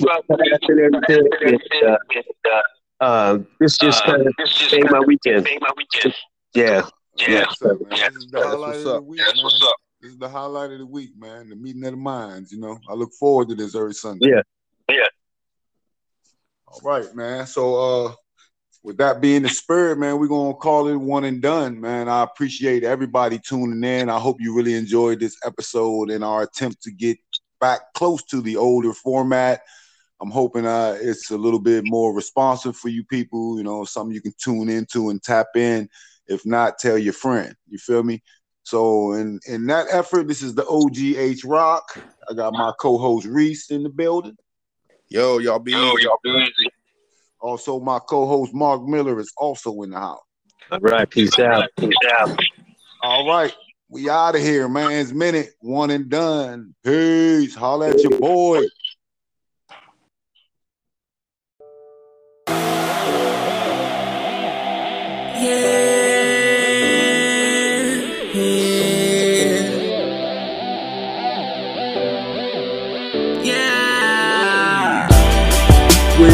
with class and everything. And, uh, uh, this just kind of made my weekend. Yeah. Yeah. What's? Yeah. Is the That's highlight what's of the up. week, That's man. what's up. This is the highlight of the week, man. The meeting of the minds. You know, I look forward to this every Sunday. Yeah. Yeah. All right, man. So, uh, with that being the spirit, man, we're gonna call it one and done, man. I appreciate everybody tuning in. I hope you really enjoyed this episode and our attempt to get back close to the older format. I'm hoping uh, it's a little bit more responsive for you people. You know, something you can tune into and tap in. If not, tell your friend. You feel me? So, in in that effort, this is the OGH Rock. I got my co-host Reese in the building. Yo, y'all be Yo, easy. y'all be easy. Also, my co-host Mark Miller is also in the house. All right. Peace out. Peace out. All right, we out of here, man's minute, one and done. Peace. Holla at your boy. We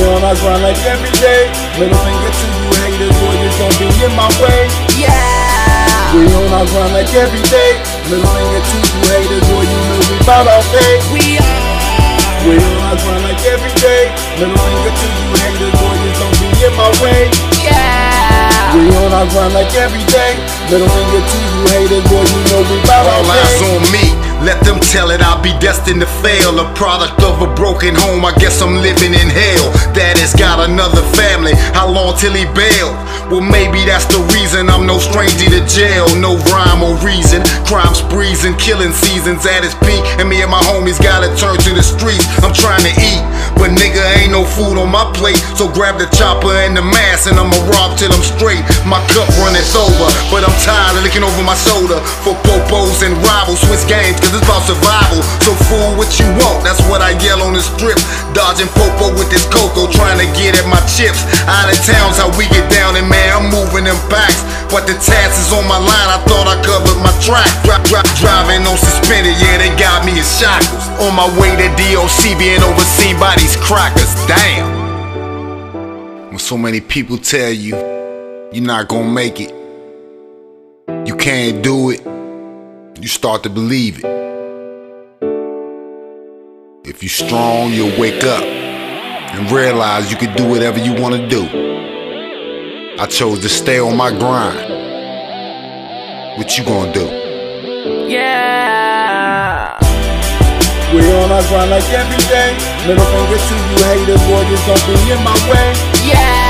on our grind like every day. Middle finger to you haters, boy, you gon' be in my way. Yeah. We on our grind like every day. Middle finger to you haters, boy, you know we bout our day. We are. We on our grind like every day. Middle finger to you haters, boy, you gon' be in my way. Yeah. We on our grind like every day. Finger to you haters, boy, you know we bout All eyes on me. Let them tell it, I'll be destined to fail. A product of a broken home, I guess I'm living in hell. Daddy's got another family, how long till he bailed? Well, maybe that's the reason I'm no stranger to jail. No rhyme or reason. Crime sprees and killing seasons at its peak. And me and my homies gotta turn to the streets. I'm trying to eat, but nigga ain't no food on my plate. So grab the chopper and the mask, and I'ma rob till I'm straight. My cup runneth over, but I'm tired of looking over my shoulder for popos and rivals. Switch games, cause it's about survival. So fool what you want, that's what I yell on the strip. Dodging popo with this cocoa, trying to get at my chips. Out of town's how we get down, and man, I'm moving them packs. But the tax is on my line, I thought I covered my track. Drop, dri- driving on suspended, yeah, they got me in shackles. On my way to DOC, being overseen by these crackers. Damn. When so many people tell you you're not gonna make it, you can't do it, you start to believe it. If you're strong, you'll wake up and realize you can do whatever you want to do. I chose to stay on my grind. What you gonna do? Yeah. We're on our grind like every day. Middle finger to you haters, boy, just don't be in my way. Yeah.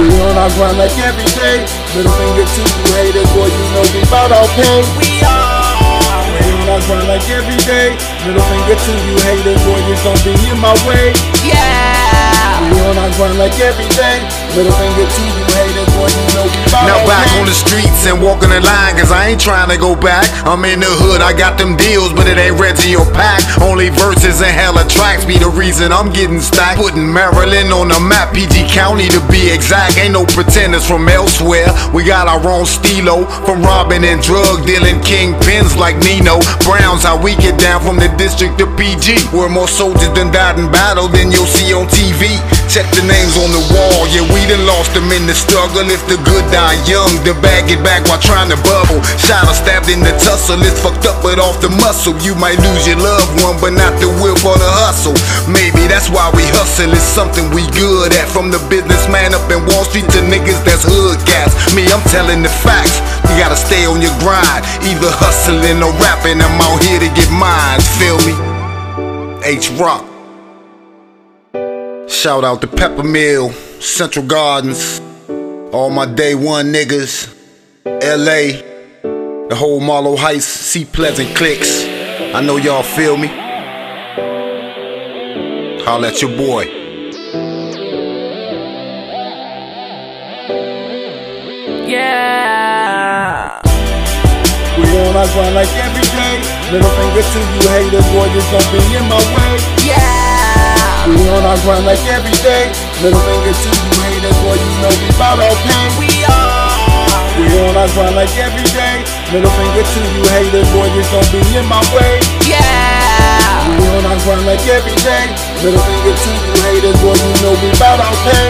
We on our grind like every day. Middle finger to you haters, boy, you know we bout our pay. We are. We on our grind like every day. Middle finger to you haters, boy, just don't be in my way. Yeah. We on our grind like every day. Finger to you haters, boy, you know we Now back on the streets and walking the line, cause I ain't trying to go back. I'm in the hood, I got them deals, but it ain't Reggie or Pack. Only verses and hella tracks be the reason I'm getting stacked. Putting Maryland on the map, PG County to be exact. Ain't no pretenders from elsewhere. We got our own stilo from robbing and drug dealing kingpins like Nino. Browns, how we get down from the district to PG. Where more soldiers than died in battle than you'll see on TV. Check the names on the wall, yeah, we done lost them in the struggle. If the good die young, then bag it back while trying to bubble. Shot or stabbed in the tussle, it's fucked up but off the muscle. You might lose your loved one, but not the will for the hustle. Maybe that's why we hustle, it's something we good at. From the businessman up in Wall Street to niggas that's hood cats. Me, I'm telling the facts. You gotta stay on your grind, either hustling or rapping. I'm out here to get mine, feel me? H Rock. Shout out to Peppermill, Central Gardens, all my day one niggas, LA, the whole Marlow Heights, Seat Pleasant clicks. I know y'all feel me. Holla at your boy. Yeah. We on our grind like every day. Middle finger to you haters, boy, just don't be in my way. Yeah. We on our grind like every day. Middle finger to you haters, boy, you know we bout our pay. We are. We on our grind like every day. Middle finger to you haters, boy, just don't be in my way. Yeah. We on our grind like every day. Middle finger to you haters, boy, you know we bout our pay.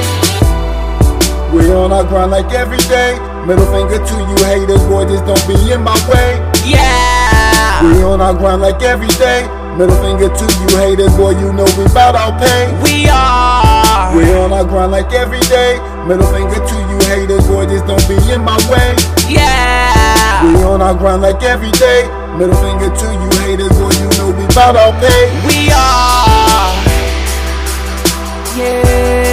We on our grind like every day. Middle finger to you haters, boy, just don't be in my way. Yeah. We on our grind like every day. Middle finger to you haters, boy, you know we bout our pay. We are. We on our grind like every day. Middle finger to you haters, boy, just don't be in my way. Yeah. We on our grind like every day. Middle finger to you haters, boy, you know we bout our pay. We are. Yeah.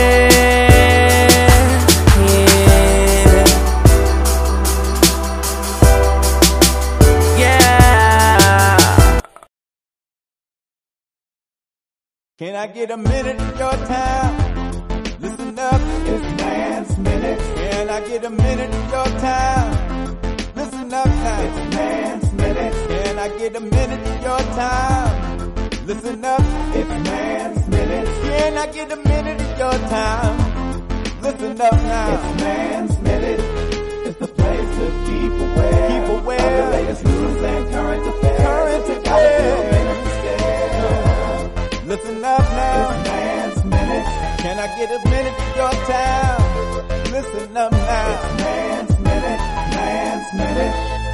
Can I get a minute of your time? Listen up, it's Man's Minute. Can I get a minute of your time? Listen up now, it's Man's Minute. Can I get a minute of your time? Listen up, it's Man's Minute. Can I get a minute of your time? Listen up now, it's Man's Minute. It's the place to keep aware, keep aware of the latest news and current affairs. Current affairs. Listen up now. It's Man's Minute. Can I get a minute of your time? Listen up now. It's Man's Minute. Man's Minute.